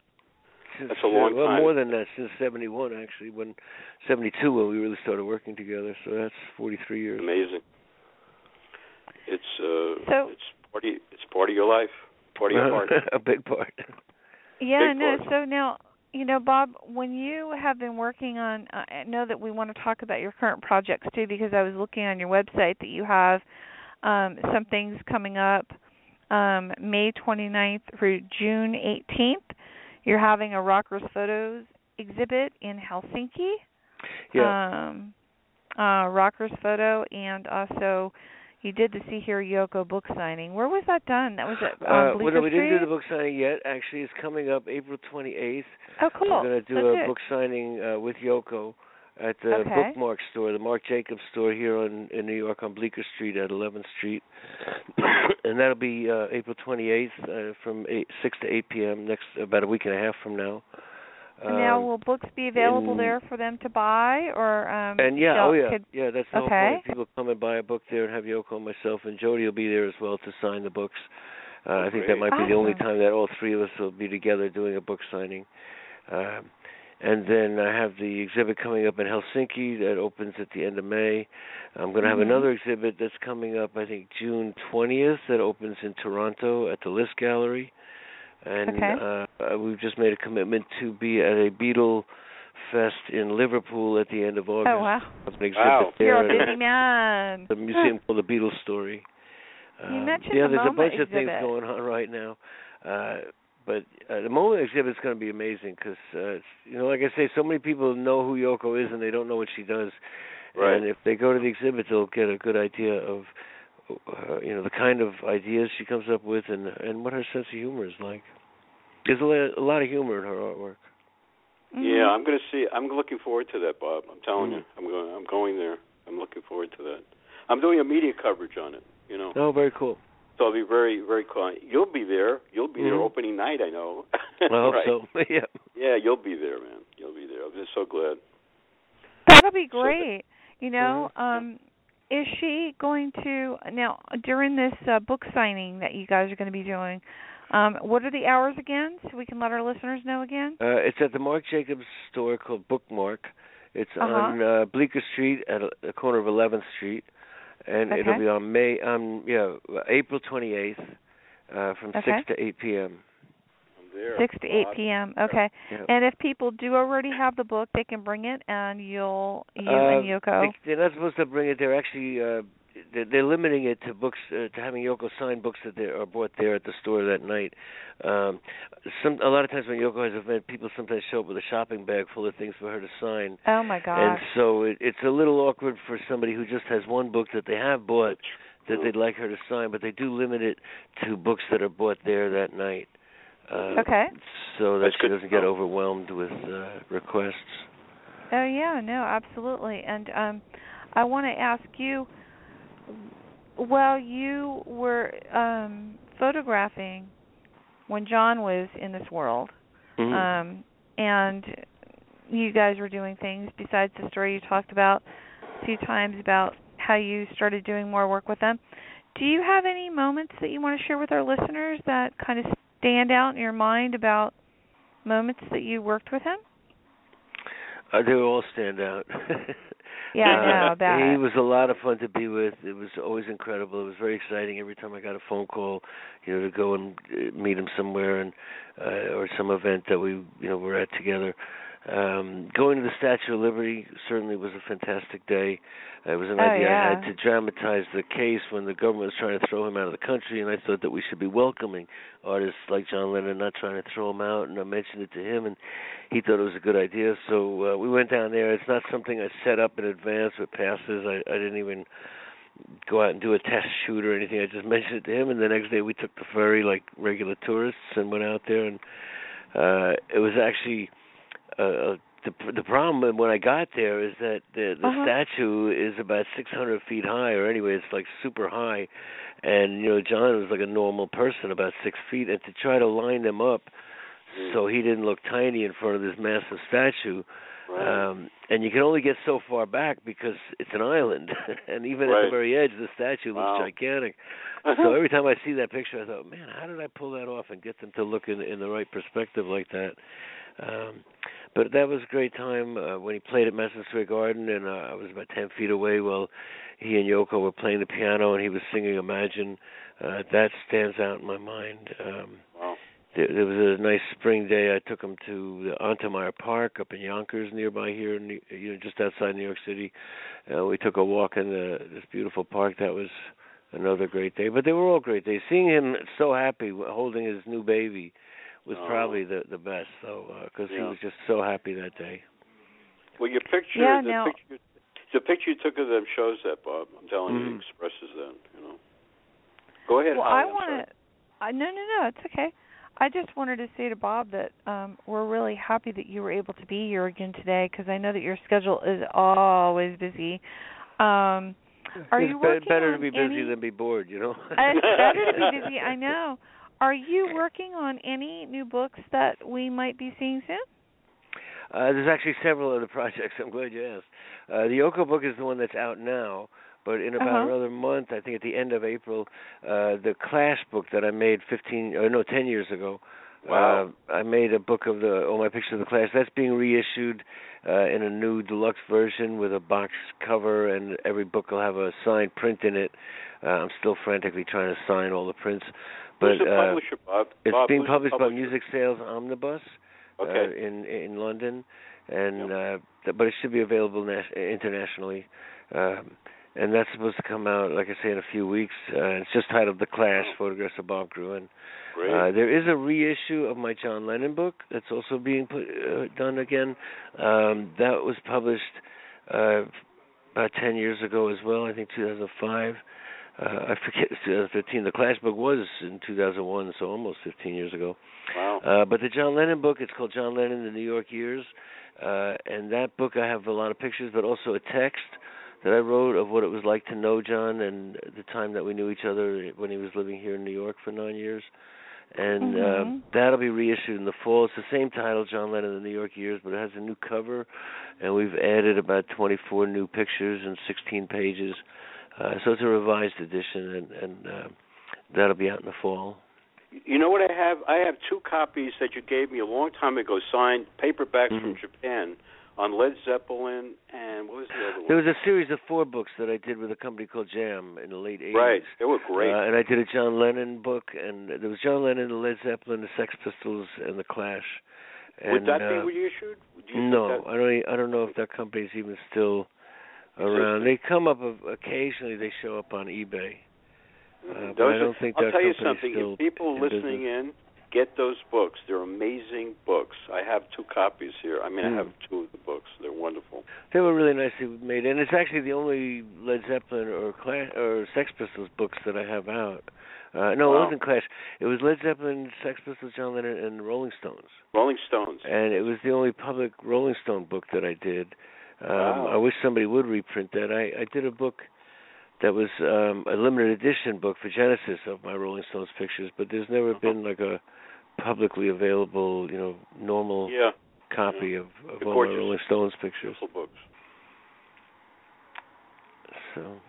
Since, That's a long uh, well, time. more than that, since '71 actually. When '72 when we really started working together. So that's 43 years. Amazing. It's uh, So- it's part of it's part of your life, part of your heart. a big part. Yeah, Big no. part. So now, you know, Bob, when you have been working on, uh, I know that we want to talk about your current projects too, because I was looking on your website that you have um, some things coming up um, May 29th through June 18th. You're having a Rockers Photos exhibit in Helsinki. Yeah. Um, uh, Rockers Photo, and also you did the See Hear Yoko book signing. Where was that done? That was at uh, um, Bleecker no, we Street. didn't do the book signing yet. Actually, it's coming up April 28th. Oh, cool. We're going to do That's a it. book signing uh, with Yoko at the Okay. Bookmarc store, the Marc Jacobs store here on in New York on Bleecker Street at 11th Street, and that'll be uh, April 28th uh, from 8, 6 to 8 p.m. next about a week and a half from now. And now, Um, will books be available in- there for them to buy, or um? and yeah, oh yeah, could- yeah. That's the whole Okay. point. People come and buy a book there and have Yoko and myself and Jody will be there as well to sign the books. Uh, I think that might be the only time that all three of us will be together doing a book signing. Um, and then I have the exhibit coming up in Helsinki that opens at the end of May. I'm going to have Mhm. another exhibit that's coming up, I think June 20th, that opens in Toronto at the Liss Gallery. And Okay. uh, we've just made a commitment to be at a Beatle Fest in Liverpool at the end of August. Oh wow, Have an exhibit Wow. there. you're a busy man. the museum called the Beatles Story. You Um, mentioned yeah, the there's a MoMA bunch of things going on right now, uh, but uh, the MoMA exhibit is going to be amazing because uh, it's, you know, like I say, so many people know who Yoko is and they don't know what she does. Right. And if they go to the exhibit, they'll get a good idea of, uh, you know, the kind of ideas she comes up with and and what her sense of humor is like. There's a, la- a lot of humor in her artwork. Mhm. Yeah, I'm going to see. I'm looking forward to that, Bob. I'm telling Mm. you, I'm going. I'm going there. I'm looking forward to that. I'm doing a media coverage on it. You know, Oh, very cool. so I'll be very, very cool. You'll be there. You'll be there Mhm. opening night. I know. I hope right. so. yeah. Yeah, you'll be there, man. You'll be there. I'm just so glad. That'll be So great. You know, um, is she going to now during this uh, book signing that you guys are going to be doing? Um, what are the hours again, so we can let our listeners know again? Uh, it's at the Marc Jacobs store called Bookmarc. It's Uh-huh. on uh, Bleecker Street at the corner of 11th Street, and it'll be on May um yeah April 28th uh, from Okay. 6 to 8 p.m. There. Six to eight p.m. Okay. Yeah. And if people do already have the book, they can bring it, and you'll you Uh, and Yoko. They, they're not supposed to bring it. They're actually uh, they're, they're limiting it to books uh, to having Yoko sign books that they are bought there at the store that night. Um, some a lot of times when Yoko has an event, people sometimes show up with a shopping bag full of things for her to sign. oh my God! And so it, it's a little awkward for somebody who just has one book that they have bought that they'd like her to sign, but they do limit it to books that are bought there that night. Uh, Okay. So that That's she good doesn't get overwhelmed with uh, requests. Oh yeah, no, absolutely. And um I want to ask you while you were um photographing when John was in this world, Mhm. um and you guys were doing things besides the story you talked about a few times about how you started doing more work with them. Do you have any moments that you want to share with our listeners that kind of stand out in your mind about moments that you worked with him? Uh, they all stand out. Yeah, I know, Uh, He was a lot of fun to be with. It was always incredible. It was very exciting every time I got a phone call, you know, to go and uh, meet him somewhere and uh, or some event that we, you know, were at together. Um, going to the Statue of Liberty certainly was a fantastic day. It was an Oh, idea I had to dramatize the case when the government was trying to throw him out of the country, and I thought that we should be welcoming artists like John Lennon, not trying to throw him out. And I mentioned it to him, and he thought it was a good idea. So uh, we went down there. It's not something I set up in advance with passes. I, I didn't even go out and do a test shoot or anything. I just mentioned it to him, and the next day we took the ferry like regular tourists and went out there, and uh, it was actually. Uh, the the problem when I got there is that the the Uh-huh. statue is about 600 feet high, or anyway, it's like super high, and you know John was like a normal person, about six feet, and to try to line them up so he didn't look tiny in front of this massive statue. Right. Um, and you can only get so far back because it's an island, and even at the very edge, the statue looks Wow. gigantic. so every time I see that picture, I thought, man, how did I pull that off and get them to look in in the right perspective like that? Um, but that was a great time uh, when he played at Madison Square Garden, and uh, I was about ten feet away while he and Yoko were playing the piano, and he was singing Imagine. Uh, that stands out in my mind. Um, wow. there, there was a nice spring day. I took him to the Untermyer Park up in Yonkers, nearby here, in New- you know, just outside New York City. Uh, we took a walk in the, this beautiful park. That was another great day. But they were all great days. Seeing him so happy holding his new baby was Oh. probably the the best. So because he Yeah. was just so happy that day. Well, your picture, Yeah, the now- picture, the picture you took of them shows that, Bob. I'm telling you, Mhm. it expresses that. You know. Go ahead. Well, Holly, I want to. I no, no, no. It's okay. I just wanted to say to Bob that um, we're really happy that you were able to be here again today because I know that your schedule is always busy. Um, are it's you be- working better to be busy any... than be bored, you know. it's better to be busy. I know. Are you working on any new books that we might be seeing soon? Uh, there's actually several other projects. I'm glad you asked. Uh, the Yoko book is the one that's out now, but in about Uh-huh. another month, I think at the end of April, uh, the Clash book that I made 15, or no, 10 years ago. Wow. Uh, I made a book of the all my pictures of the Clash. That's being reissued uh, in a new deluxe version with a box cover, and every book will have a signed print in it. Uh, I'm still frantically trying to sign all the prints, but who's the uh, publisher, Bob? it's Bob, being published by? Music Sales Omnibus Okay. uh, in in London, and uh, th- but it should be available nas- internationally. Um, and that's supposed to come out, like I say, in a few weeks. Uh, it's just titled "The Clash: Photographs of Bob Gruen." Uh, there is a reissue of my John Lennon book that's also being put, uh, done again. Um, that was published uh, about 10 years ago as well, I think 2005. Uh, I forget, it's 2015. The Clash book was in 2001, so almost 15 years ago. wow. Uh, but the John Lennon book, it's called John Lennon: The New York Years, uh, and that book I have a lot of pictures, but also a text that I wrote of what it was like to know John and the time that we knew each other when he was living here in New York for nine years. And Mhm. uh, that'll be reissued in the fall. It's the same title, John Lennon: The New York Years, but it has a new cover, and we've added about 24 new pictures and 16 pages. Uh, so it's a revised edition, and, and uh, that'll be out in the fall. You know what I have? I have two copies that you gave me a long time ago, signed paperbacks from Mhm. Japan on Led Zeppelin and what was the other one? There was a series of four books that I did with a company called Jam in the late 80s. right. They were great. Uh, and I did a John Lennon book, and there was John Lennon, the Led Zeppelin, the Sex Pistols, and the Clash. And, Would that uh, be reissued? Would you think No, that- I don't. I don't know if that company's even still around. They come up occasionally. They show up on eBay. Uh, but I don't think I'll tell you something. If people in listening in get those books, they're amazing books. I have two copies here. I mean, Hmm. I have two of the books. They're wonderful. They were really nicely made, and it's actually the only Led Zeppelin or Clash or Sex Pistols books that I have out. Uh, no, Wow. it wasn't Clash. It was Led Zeppelin, Sex Pistols, John Lennon, and Rolling Stones. Rolling Stones. and it was the only public Rolling Stone book that I did. Um, Wow. I wish somebody would reprint that. I, I did a book that was um, a limited edition book for Genesis of my Rolling Stones pictures, but there's never Uh-huh. been like a publicly available, you know, normal yeah, copy of, of The all gorgeous. my Rolling Stones pictures. books. So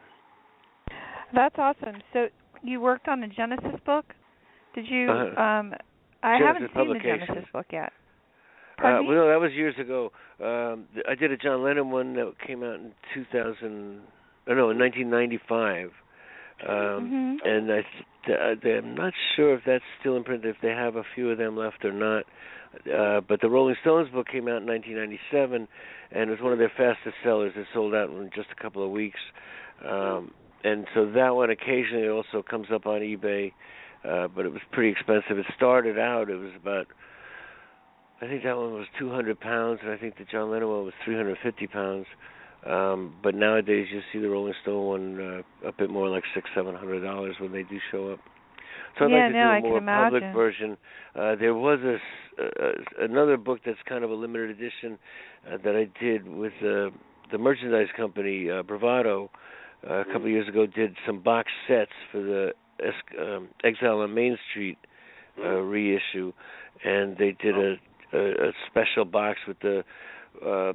That's awesome. So you worked on a Genesis book? Did you? Uh-huh. Um, I Genesis haven't seen the Genesis book yet. Uh, Pardon well, no, that was years ago. Um, I did a John Lennon one that came out in 2000. Oh, no, in 1995. Um, Mhm. And I, th- uh, I'm not sure if that's still in print. If they have a few of them left or not. Uh, but the Rolling Stones book came out in 1997, and it was one of their fastest sellers. It sold out in just a couple of weeks. Um, and so that one occasionally also comes up on eBay, uh, but it was pretty expensive. It started out it was about I think that one was 200 pounds, and I think the John Lennon one was 350 pounds. Um, but nowadays, you see the Rolling Stone one uh, a bit more like six, seven hundred dollars when they do show up. So I'd yeah, like to no, do a I more public imagine. version. Uh, there was a, s- uh, another book that's kind of a limited edition uh, that I did with uh, the merchandise company uh, Bravado uh, a couple of years ago. Did some box sets for the Es- um, Exile on Main Street uh, reissue, and they did a, a, a special box with the uh,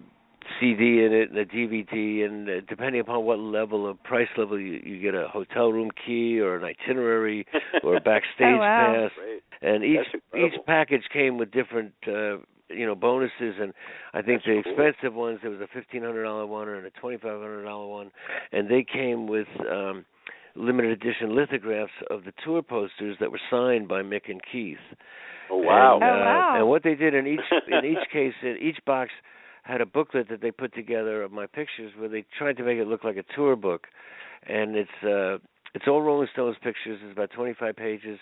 CD in it and a DVD, and uh, depending upon what level of price level you, you get a hotel room key or an itinerary or a backstage Oh, wow. pass, Great. and each each package came with different uh, you know bonuses, and I think That's the cool. expensive ones there was a fifteen hundred dollar one and a twenty five hundred dollar one, and they came with. um limited edition lithographs of the tour posters that were signed by Mick and Keith. Oh wow. And, uh, Oh, wow. And what they did in each in each case, in each box had a booklet that they put together of my pictures, where they tried to make it look like a tour book, and it's uh it's all Rolling Stones pictures. It's about 25 pages.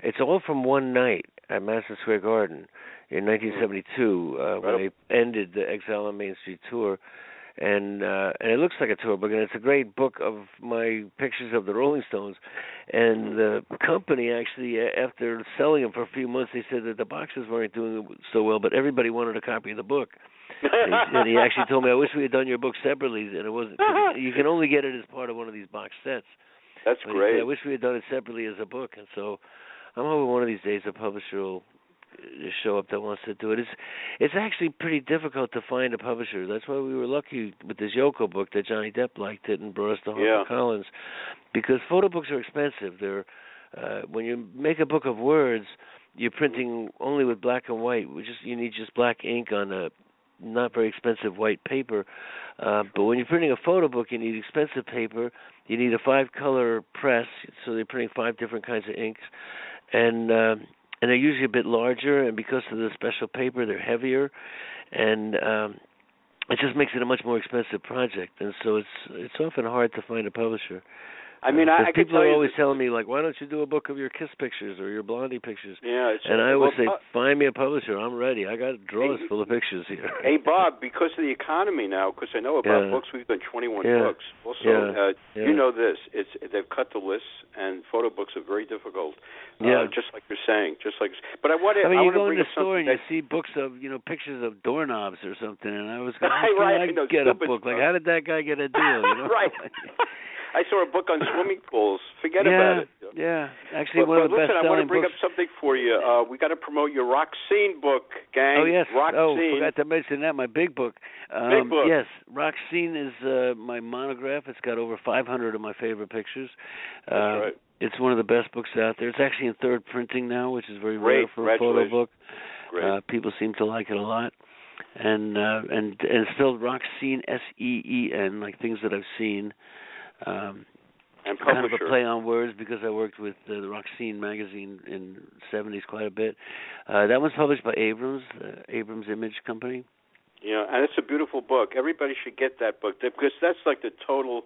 It's all from one night at Madison Square Garden in 1972 uh, when they ended the Exile on Main Street tour. And uh and it looks like a tour book and it's a great book of my pictures of the Rolling Stones. And the company actually after selling them for a few months they said that the boxes weren't doing so well but everybody wanted a copy of the book. And he, and he actually told me i wish we had done your book separately and it wasn't you can only get it as part of one of these box sets. That's but he said, great. i wish we had done it separately as a book. And so i'm hoping one of these days a publisher will uh, show up that wants to do it. It's it's actually pretty difficult to find a publisher. That's why we were lucky with this yoko book that johnny depp liked it and brought us to Yeah. HarperCollins because photo books are expensive. They're uh when you make a book of words you're printing only with black and white. Which is you need just black ink on a not very expensive white paper. Uh but when you're printing a photo book you need expensive paper. You need a five color press. So they're printing five different kinds of inks. And uh, and they're usually a bit larger and because of the special paper they're heavier. And um it just makes it a much more expensive project. And so it's it's often hard to find a publisher I mean, uh, I, 'cause I can people tell are always that- telling me like why don't you do a book of your kiss pictures or your blondie pictures Yeah, it's, and I always well, say Bob- find me a publisher I'm ready I got drawers Hey, full of pictures here Hey Bob, because of the economy now, because I know about Yeah. books, we've done 21 Yeah. books. Also, Yeah. uh, Yeah. you know this: it's they've cut the lists, and photo books are very difficult. Yeah. uh, just like you're saying, just like. But I want to. I mean, I you go in the store something and you see books of, you know, pictures of doorknobs or something, and I was going, Right, can right, I I know, get a stupid book? Like, how did that guy get a deal? You know? right. I saw a book on swimming pools. Forget yeah, about it. Yeah, actually, But, one but of the listen, I want to bring books. up something for you. Uh, we got to promote your Seen book, gang. Oh yes. oh, Seen. forgot to mention that my big book. Um, Big book. Yes, Seen is uh, my monograph. It's got over 500 of my favorite pictures. That's uh, right. It's one of the best books out there. It's actually in third printing now, which is very Great. rare for a photo book. Great. Uh, people seem to like it a lot. And uh and and it's spelled Seen S E E N, like things that I've seen. Um and kind of a play on words because I worked with uh, the Rock Scene magazine in the 70s quite a bit. Uh that one's published by Abrams, uh, Abrams Image Company. Yeah, and it's a beautiful book. Everybody should get that book because that's like the total.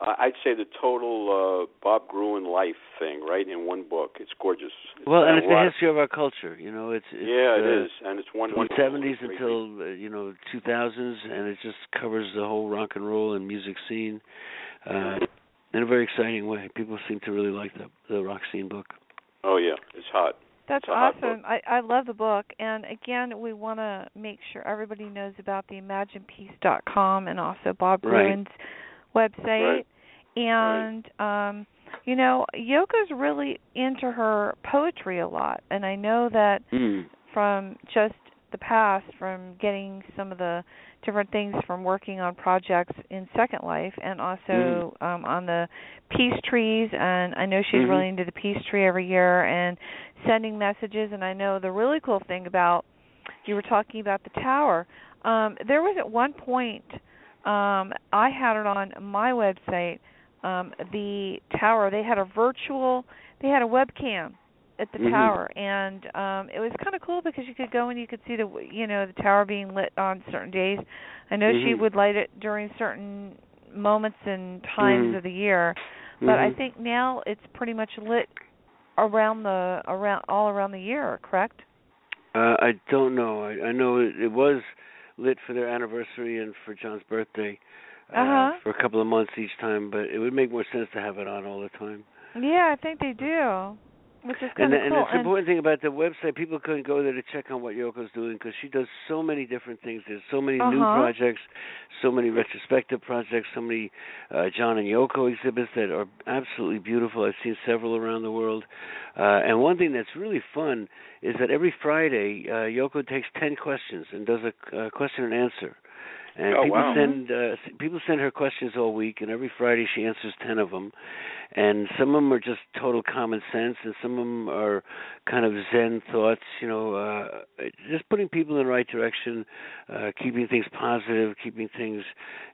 Uh, I'd say the total uh, Bob Gruen life thing, right, in one book. It's gorgeous. It's Well, and it's the history of our culture. You know, it's, it's yeah, it uh, is, and it's one From. 70s until uh, you know 2000s, and it just covers the whole rock and roll and music scene uh, in a very exciting way. People seem to really like the the Rock Seen book. Oh yeah, it's hot. That's It's a hot awesome. I I love the book, and again, we want to make sure everybody knows about the ImaginePeace.com and also Bob Right. Website. Right. And um, you know, Yoko's really into her poetry a lot, and I know that Mm. from just the past, from getting some of the different things from working on projects in Second Life and also um on the peace trees and I know she's Mhm. really into the peace tree every year and sending messages and I know the really cool thing about you were talking about the tower. Um there was at one point um I had it on my website um the tower they had a virtual they had a webcam at the Mhm. tower, and um it was kind of cool because you could go and you could see the you know the tower being lit on certain days. I know she Mhm. would light it during certain moments and times Mhm. of the year, but I Mhm. think now it's pretty much lit around the around all around the year, correct? Uh, I don't know. I, I know it, it was lit for their anniversary and for John's birthday uh, Uh-huh. for a couple of months each time, but it would make more sense to have it on all the time. Yeah, I think they do, which is And kind the, of and cool. the important thing about the website, people couldn't go there to check on what Yoko's doing because she does so many different things. There's so many new Uh-huh. projects, so many retrospective projects, so many uh, John and Yoko exhibits that are absolutely beautiful. I've seen several around the world. Uh, and one thing that's really fun is that every Friday, uh, Yoko takes 10 questions and does a uh, question and answer. And Oh, people wow. send uh, people send her questions all week, and every Friday she answers ten of them. And some of them are just total common sense, and some of them are kind of Zen thoughts. You know, uh, just putting people in the right direction, uh, keeping things positive, keeping things,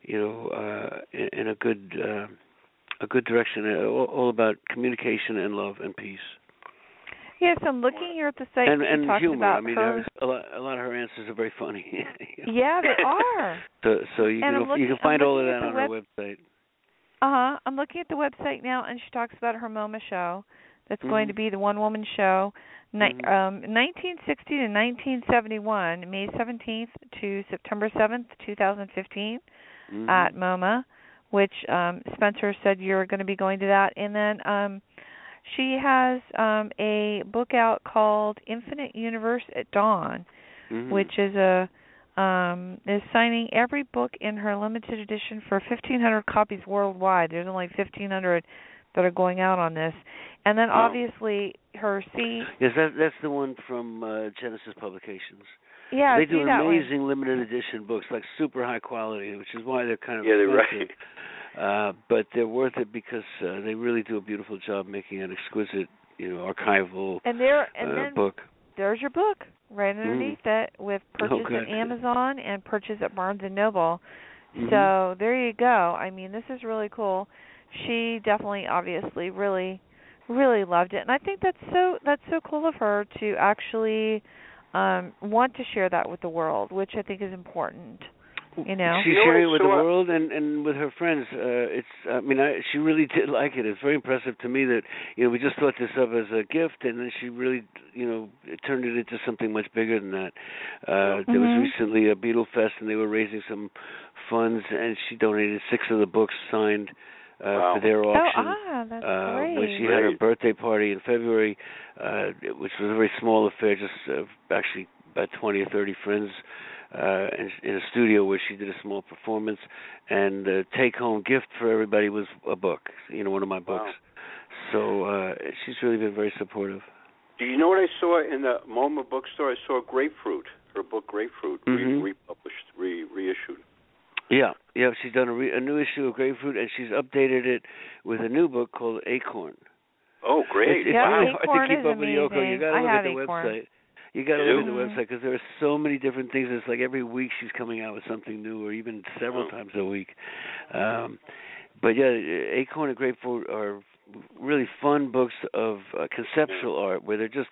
you know, uh, in, in a good uh, a good direction. Uh, all, all about communication and love and peace. Yes, I'm looking here at the site. and and talks humor. about I mean, her. a lot a lot of her answers are very funny. Yeah, they are. So so you And can looking- you can find all of that on the her website. Uh huh. I'm looking at the website now, and she talks about her MoMA show. That's going to Mhm. be the one woman show, ni- Mhm. um, 1960 to 1971, May 17th to September 7th, 2015, Mhm. at MoMA, which um, Spencer said you're going to be going to that. And then um, she has um, a book out called Infinite Universe at Dawn, Mhm. which is a um is signing every book in her limited edition for 1500 copies worldwide there's only 1500 that are going out on this and then Wow. obviously her C Yes, that that's the one from uh, Genesis Publications. yeah they do that one. amazing limited edition books, like super high quality, which is why they're kind of Yeah, they're expensive. Uh, but they're worth it because uh, they really do a beautiful job making an exquisite, you know, archival and there and uh, then book. there's your book right underneath it with purchase Oh, at Amazon and purchase at Barnes and Noble Mhm. So there you go. I mean, this is really cool. She definitely, obviously, really, really loved it, and I think that's so that's so cool of her to actually um want to share that with the world, which I think is important. You know. she's You sharing it with saw- the world and and with her friends. Uh, it's I mean I, she really did like it. It's very impressive to me that you know we just thought this up as a gift and then she really you know it turned it into something much bigger than that. Uh, There was Mhm. recently a Beatle Fest and they were raising some funds and she donated six of the books signed uh, Wow. for their auction. Oh, auction. ah, that's uh, great. when she had her birthday party in February, uh, which was a very small affair, just uh, actually about 20 or 30 friends uh, in, in a studio where she did a small performance. And the take-home gift for everybody was a book, you know, one of my books. Wow. So uh, she's really been very supportive. Do you know what I saw in the MoMA bookstore? I saw Grapefruit, her book Grapefruit, Mhm. re- republished, re- reissued. Yeah, yeah, she's done a, re- a new issue of Grapefruit, and she's updated it with a new book called Acorn. Oh, great! It's, it's Yeah, really Acorn hard to keep is up with Yoko. You amazing. got to I look have at the Acorn. website. You got to look at the website because there are so many different things. It's like every week she's coming out with something new, or even several Oh. times a week. Um, but yeah, Acorn and Grapefruit are really fun books of uh, conceptual art where they're just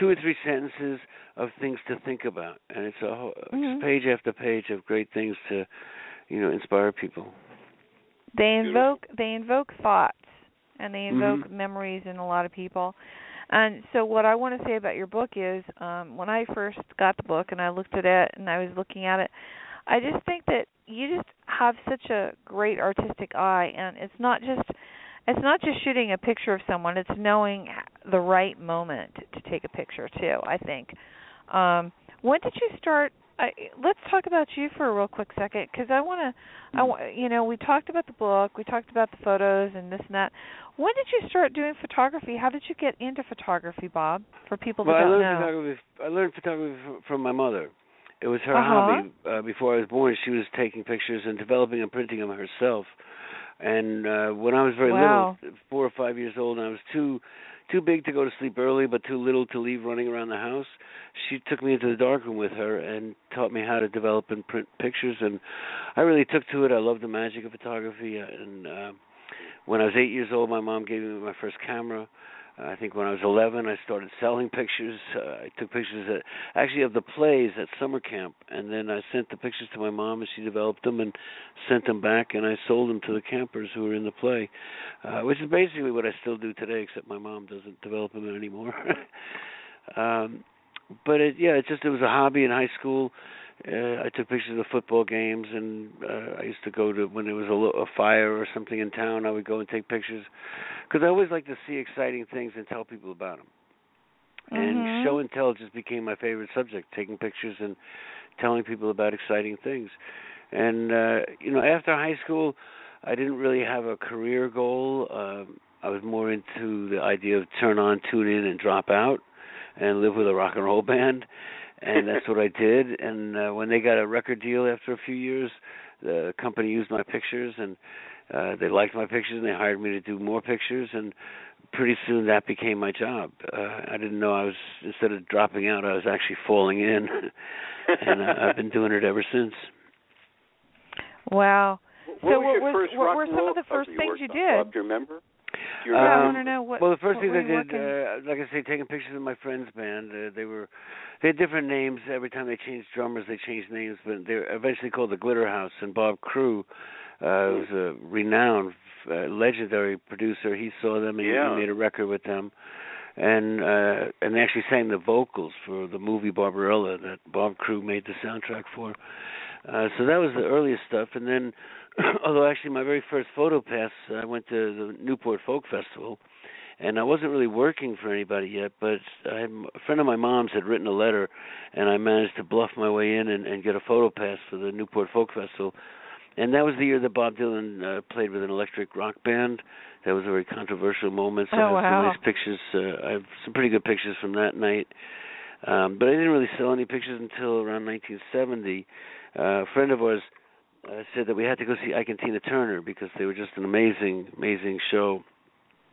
two or three sentences of things to think about, and it's a whole, Mhm. it's page after page of great things to, you know, inspire people. they Beautiful. invoke they invoke thoughts and they invoke Mhm. memories in a lot of people and so what i want to say about your book is um when i first got the book and i looked at it and i was looking at it i just think that you just have such a great artistic eye and it's not just it's not just shooting a picture of someone it's knowing the right moment to take a picture too i think. Um when did you start I, let's talk about you for a real quick second because I want to. I wa- you know, we talked about the book, we talked about the photos and this and that. When did you start doing photography? How did you get into photography, Bob? For people Well, that I don't learned know. photography. I learned photography from my mother. It was her Uh-huh. hobby. Uh, before I was born, she was taking pictures and developing and printing them herself. And uh when I was very Wow. little, four or five years old, and I was too too big to go to sleep early, but too little to leave running around the house. She took me into the darkroom with her and taught me how to develop and print pictures. And I really took to it. I love the magic of photography, and uh, when I was eight years old, my mom gave me my first camera. Uh, I think when I was 11, I started selling pictures. Uh, I took pictures at, actually of the plays at summer camp, and then I sent the pictures to my mom, and she developed them and sent them back, and I sold them to the campers who were in the play, uh, which is basically what I still do today, except my mom doesn't develop them anymore. um, but it, yeah, it just it was a hobby in high school. Uh, I took pictures of football games, and uh, I used to go to when there was a, a fire or something in town. I would go and take pictures because I always like to see exciting things and tell people about them. And Mhm. show and tell just became my favorite subject, taking pictures and telling people about exciting things. And uh, you know, after high school, I didn't really have a career goal. Um, I was more into the idea of turn on, tune in, and drop out, and live with a rock and roll band. And that's what I did. And uh, when they got a record deal after a few years, the company used my pictures, and uh, they liked my pictures, and they hired me to do more pictures. And pretty soon that became my job. Uh, I didn't know I was instead of dropping out, I was actually falling in, and uh, I've been doing it ever since. Wow. What So was what your was- first what rock were some of the first cover things you did? Bob? Do you remember? Yeah, I Um, want to know what. Well, the first thing I did, uh, like I say, taking pictures of my friends' band. Uh, they were, they had different names every time they changed drummers. They changed names, but they were eventually called the Glitter House. And Bob Crewe, uh, was a renowned, uh, legendary producer. He saw them and he- Yeah. he made a record with them. And uh and they actually sang the vocals for the movie Barbarella that Bob Crewe made the soundtrack for. Uh so that was the earliest stuff and then although actually my very first photo pass I went to the Newport Folk Festival and I wasn't really working for anybody yet, but I, a friend of my mom's had written a letter, and I managed to bluff my way in and, and get a photo pass for the Newport Folk Festival. And that was the year that Bob Dylan uh, played with an electric rock band. That was a very controversial moment. So Oh, I have wow. some nice pictures. Uh, I have some pretty good pictures from that night. Um, but I didn't really sell any pictures until around 1970. Uh, a friend of ours uh, said that we had to go see Ike and Tina Turner because they were just an amazing, amazing show.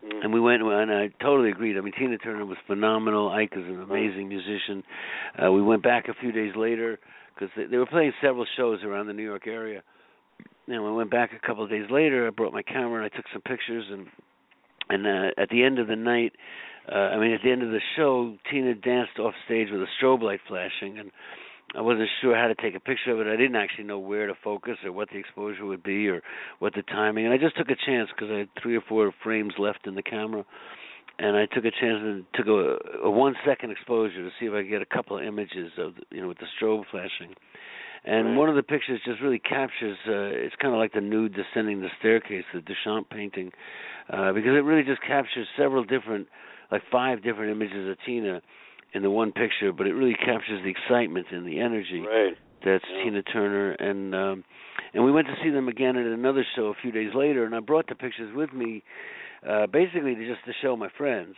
Mm. And we went, and I totally agreed. I mean, Tina Turner was phenomenal. Ike is an amazing musician. Uh, we went back a few days later because they, they were playing several shows around the New York area. And we went back a couple of days later. I brought my camera and I took some pictures. And and uh, at the end of the night, uh, I mean, at the end of the show, Tina danced off stage with a strobe light flashing, and I wasn't sure how to take a picture of it. I didn't actually know where to focus or what the exposure would be or what the timing. And I just took a chance because I had three or four frames left in the camera, and I took a chance and took a, a one second exposure to see if I could get a couple of images of you know with the strobe flashing. And Right. one of the pictures just really captures. Uh, it's kind of like the nude descending the staircase, the Duchamp painting, uh, because it really just captures several different, like five different images of Tina in the one picture, but it really captures the excitement and the energy Right. that's Yeah. Tina Turner and um and we went to see them again at another show a few days later and I brought the pictures with me uh basically to just to show my friends.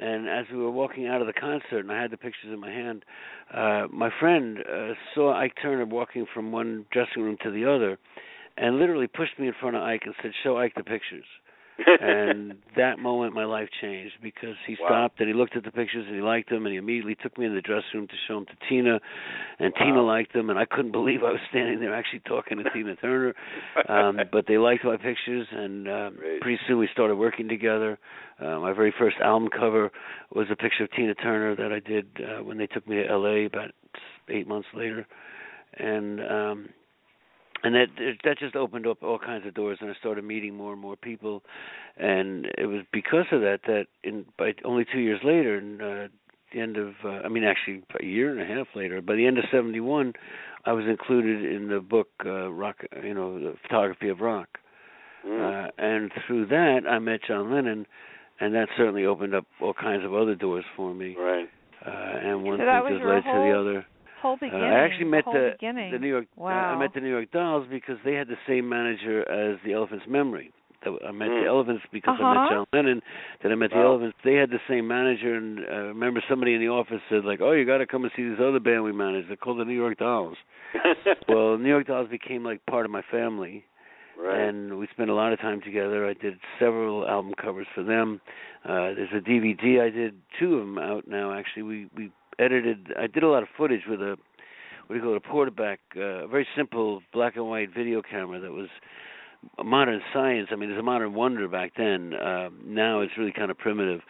And as we were walking out of the concert and I had the pictures in my hand, uh my friend uh, saw Ike Turner walking from one dressing room to the other and literally pushed me in front of Ike and said, "Show Ike the pictures." And that moment my life changed because he Wow. stopped and he looked at the pictures and he liked them and he immediately took me in the dressing room to show them to Tina and Wow. Tina liked them and I couldn't believe I was standing there actually talking to Tina Turner um but they liked my pictures and um Great. pretty soon we started working together uh, my very first album cover was a picture of Tina Turner that I did uh, when they took me to LA about 8 months later and um and that that just opened up all kinds of doors and I started meeting more and more people and it was because of that that in by only 2 years later in uh, the end of uh, I mean actually a year and a half later by the end of 71 I was included in the book uh, rock you know the photography of rock Mm. uh, and through that I met John Lennon and that certainly opened up all kinds of other doors for me right. uh, and one So thing just your led to the other Whole uh. I actually met whole the the New York. uh, I met the New York Dolls because they had the same manager as the Elephant's Memory. I met Mm. the Elephants because I Uh-huh. met John Lennon. Then I met the Wow. Elephants. They had the same manager, and uh, I remember somebody in the office said like, "Oh, you got to come and see this other band we manage. They're called the New York Dolls." well, New York Dolls became like part of my family right. and we spent a lot of time together. I did several album covers for them. Uh, there's a DVD I did two of them out now. Actually, we we edited. I did a lot of footage with a what do you call it, a Portapak, uh, a very simple black and white video camera that was modern science. I mean, it's a modern wonder back then. Uh, now it's really kind of primitive.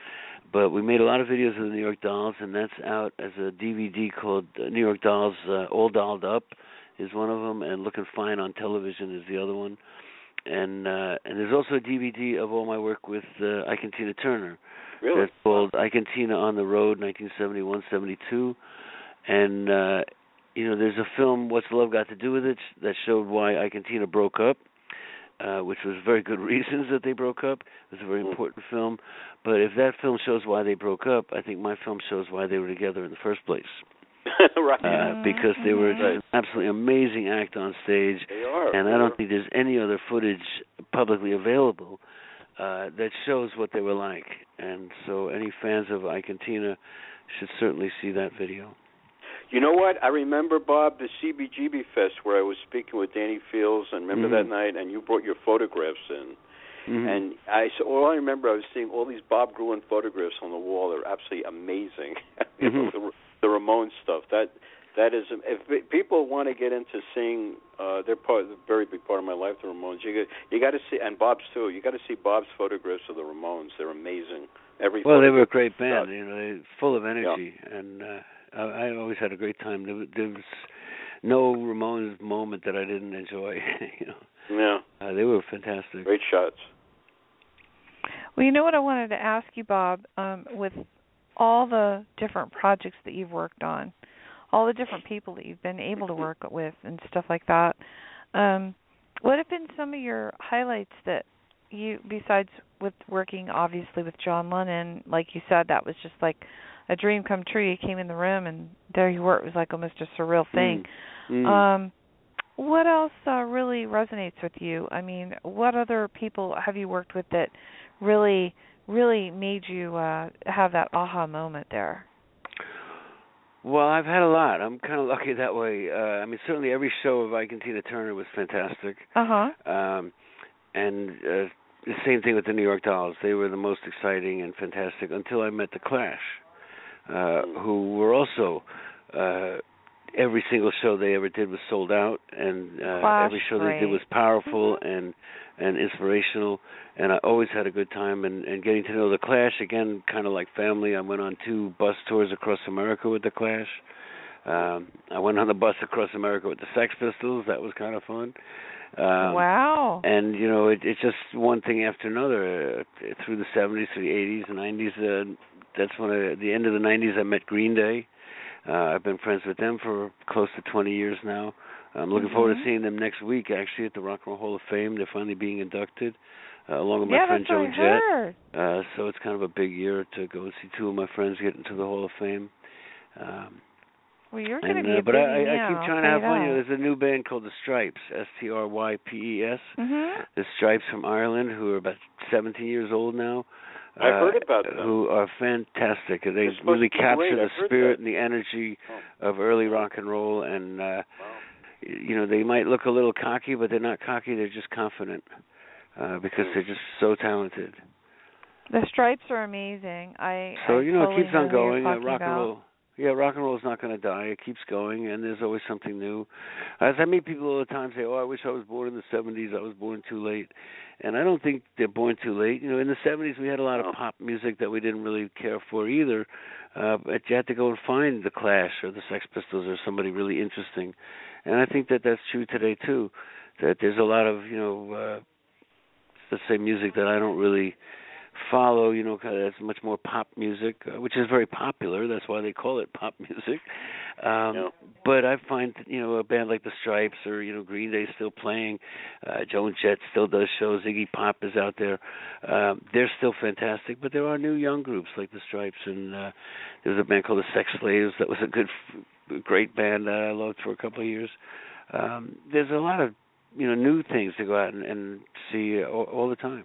But we made a lot of videos of the New York Dolls, and that's out as a DVD called uh, New York Dolls uh, All Dolled Up is one of them, and Looking Fine on Television is the other one. And uh, and there's also a DVD of all my work with uh, Ike and Tina Turner. Really? That's called Ike and Tina on the Road, 1971-72. And uh, you know, there's a film, What's Love Got to Do with It, that showed why Ike and Tina broke up uh, which was very good reasons that they broke up. It was a very Mm. important film. But if that film shows why they broke up, I think my film shows why they were together in the first place. right. Uh, because they were an absolutely amazing act on stage, they are. and I don't think there's any other footage publicly available uh, that shows what they were like. And so, any fans of Ike and Tina should certainly see that video. You know what? I remember Bob the CBGB Fest where I was speaking with Danny Fields, and remember that Mhm. night, and you brought your photographs in, Mhm. and I so all I remember I was seeing all these Bob Gruen photographs on the wall. They're absolutely amazing. Mhm. The, the Ramones stuff. That that is if people want to get into seeing, uh, they're part, a very big part of my life. The Ramones. You got you got to see, and Bob's too. You got to see Bob's photographs of the Ramones. They're amazing. Every Well, they were a great band, out. you know, they full of energy, and uh, I, I always had a great time. There, was- there was no Ramones moment that I didn't enjoy. you know, Yeah, uh, they were fantastic. great shots. Well, you know what I wanted to ask you, Bob, um, with all the different projects that you've worked on, all the different people that you've been able to work with and stuff like that. Um, what have been some of your highlights that you besides with working obviously with John Lennon, like you said, that was just like a dream come true. You came in the room and there you were. It was like almost a surreal thing. Mm. Mm. Um, what else uh, really resonates with you? I mean, what other people have you worked with that really, really made you uh, have that aha moment there? Well, I've had a lot. I'm kind of lucky that way. Uh, I mean, certainly every show of Ike and Tina Turner was fantastic. Uh huh. Um, and uh, the same thing with the New York Dolls. They were the most exciting and fantastic until I met the Clash, uh, who were also uh, every single show they ever did was sold out, and uh, Clash, every show they did was powerful and and inspirational. And I always had a good time. And, and getting to know the Clash again, kind of like family. I went on two bus tours across America with the Clash. Um, I went on the bus across America with the Sex Pistols. That was kind of fun. Um, wow. and you know it, it's just one thing after another uh, through the 70s through the 80s and 90s uh, that's when I, at the end of the 90s I met Green Day uh, I've been friends with them for close to 20 years now I'm looking forward to Mhm. seeing them next week actually at the Rock and Roll Hall of Fame they're finally being inducted uh, along with my yeah, friend that's what Joan Jett uh, so it's kind of a big year to go and see two of my friends get into the Hall of Fame um, Well, you're going to be uh, a but I, I keep trying to have fun. you know, there's a new band called the Strypes, S T R Y P E S. Mhm. The Strypes from Ireland, who are about 17 years old now. I've uh, heard about them. Who are fantastic. They They're really capture the spirit that. and the energy Oh. of early rock and roll. And uh, Wow. you know, they might look a little cocky, but they're not cocky. They're just confident uh, because Hmm. they're just so talented. The Strypes are amazing. I So I you know, totally it keeps on going. Uh, talking rock and about. roll. Yeah, rock and roll is not going to die. It keeps going, and there's always something new. As I meet people all the time say, "Oh, I wish I was born in the '70s. I was born too late," and I don't think they're born too late. You know, in the '70s we had a lot of pop music that we didn't really care for either. Uh, but you had to go and find the Clash or the Sex Pistols or somebody really interesting, and I think that that's true today too. That there's a lot of you know, uh, let's say music that I don't really follow, you know, kind of that's much more pop music, uh, which is very popular. That's why they call it pop music. Um, Yeah. But I find, you know, a band like the Strypes or you know Green Day still playing. Uh, Joan Jett still does shows. Iggy Pop is out there. Um, they're still fantastic. But there are new young groups like the Strypes, and uh, there was a band called the Sex Slaves that was a good, great band that I loved for a couple of years. Um, there's a lot of you know new things to go out and, and see all, all the time.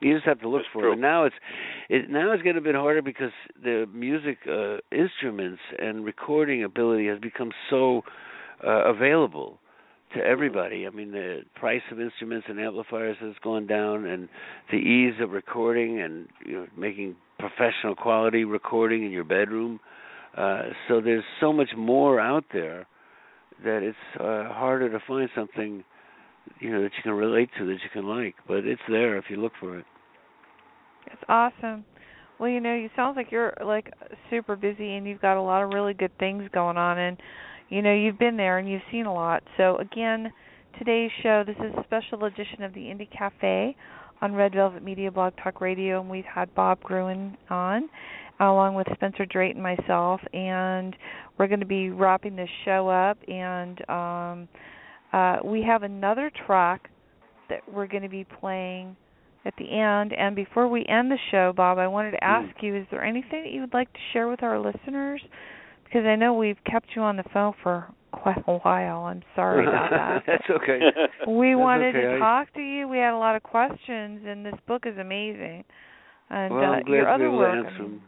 You just have to look That's for true. it. And now it's it now it's getting a bit harder because the music uh, instruments and recording ability has become so uh, available to everybody. I mean, the price of instruments and amplifiers has gone down, and the ease of recording and you know making professional quality recording in your bedroom. Uh, so there's so much more out there that it's uh, harder to find something you know that you can relate to, that you can like. But it's there if you look for it. It's awesome. Well, you know, you sounds like you're like super busy and you've got a lot of really good things going on and you know, you've been there and you've seen a lot. So again, today's show, this is a special edition of the Indie Cafe on Red Velvet Media Blog Talk Radio and we've had Bob Gruen on along with Spencer Drayton myself and we're going to be wrapping this show up and um uh we have another track that we're going to be playing at the end. And before we end the show, Bob, I wanted to ask Mm. you: Is there anything that you would like to share with our listeners? Because I know we've kept you on the phone for quite a while. I'm sorry about that. That's okay. we That's wanted okay. to talk to you. We had a lot of questions, and this book is amazing. And well, uh, I'm glad your to be other able to work, I mean,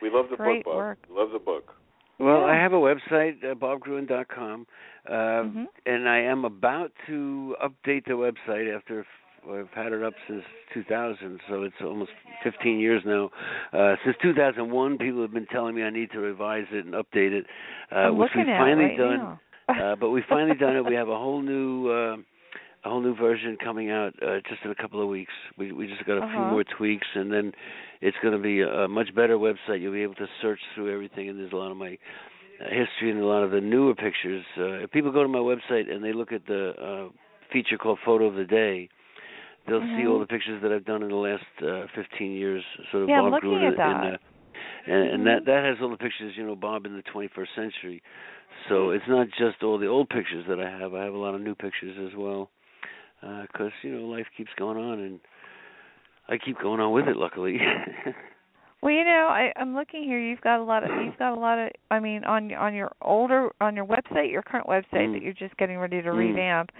we love the Great book, Bob. work. Love the book. Well, Yeah. I have a website, uh, bobgruen.com, uh, Mhm. and I am about to update the website after I've had it up since 2000, so it's almost 15 years now. Uh, since 2001, people have been telling me I need to revise it and update it, uh, which we've finally right done. uh, but we've finally done it. We have a whole new uh, a whole new version coming out uh, just in a couple of weeks. We we just got a few Uh-huh. more tweaks, and then it's going to be a, much better website. You'll be able to search through everything, and there's a lot of my uh, history and a lot of the newer pictures. Uh, if people go to my website and they look at the uh, feature called Photo of the Day, they'll see Mhm. all the pictures that I've done in the last uh, 15 years. Sort of Yeah, Bob looking Gruen at that. the- and, and that that has all the pictures, you know, Bob in the 21st century. So it's not just all the old pictures that I have. I have a lot of new pictures as well, because you know life keeps going on, and I keep going on with it. Luckily. Well, you know, I, I'm looking here. You've got a lot of. You've got a lot of. I mean, on on your older on your website, your current website Mm. that you're just getting ready to Mm. revamp.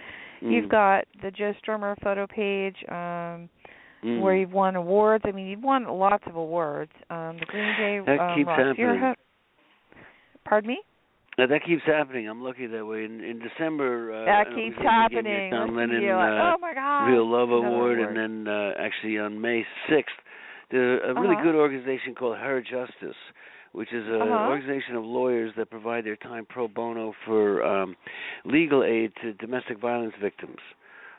You've Mm. got the Joe Strummer photo page, um, Mm. where you've won awards. I mean, you've won lots of awards. Um, the Green Day. That um, keeps Rock happening. Spearhead- Pardon me. Now, that keeps happening. I'm lucky that way. In, in December, uh, that I know keeps we gave me a happening. John Lennon uh, oh my God. Real Love Another Award, award. and then uh, actually on May 6th, there's a really Uh-huh. good organization called Her Justice, which is an Uh-huh. organization of lawyers that provide their time pro bono for um, legal aid to domestic violence victims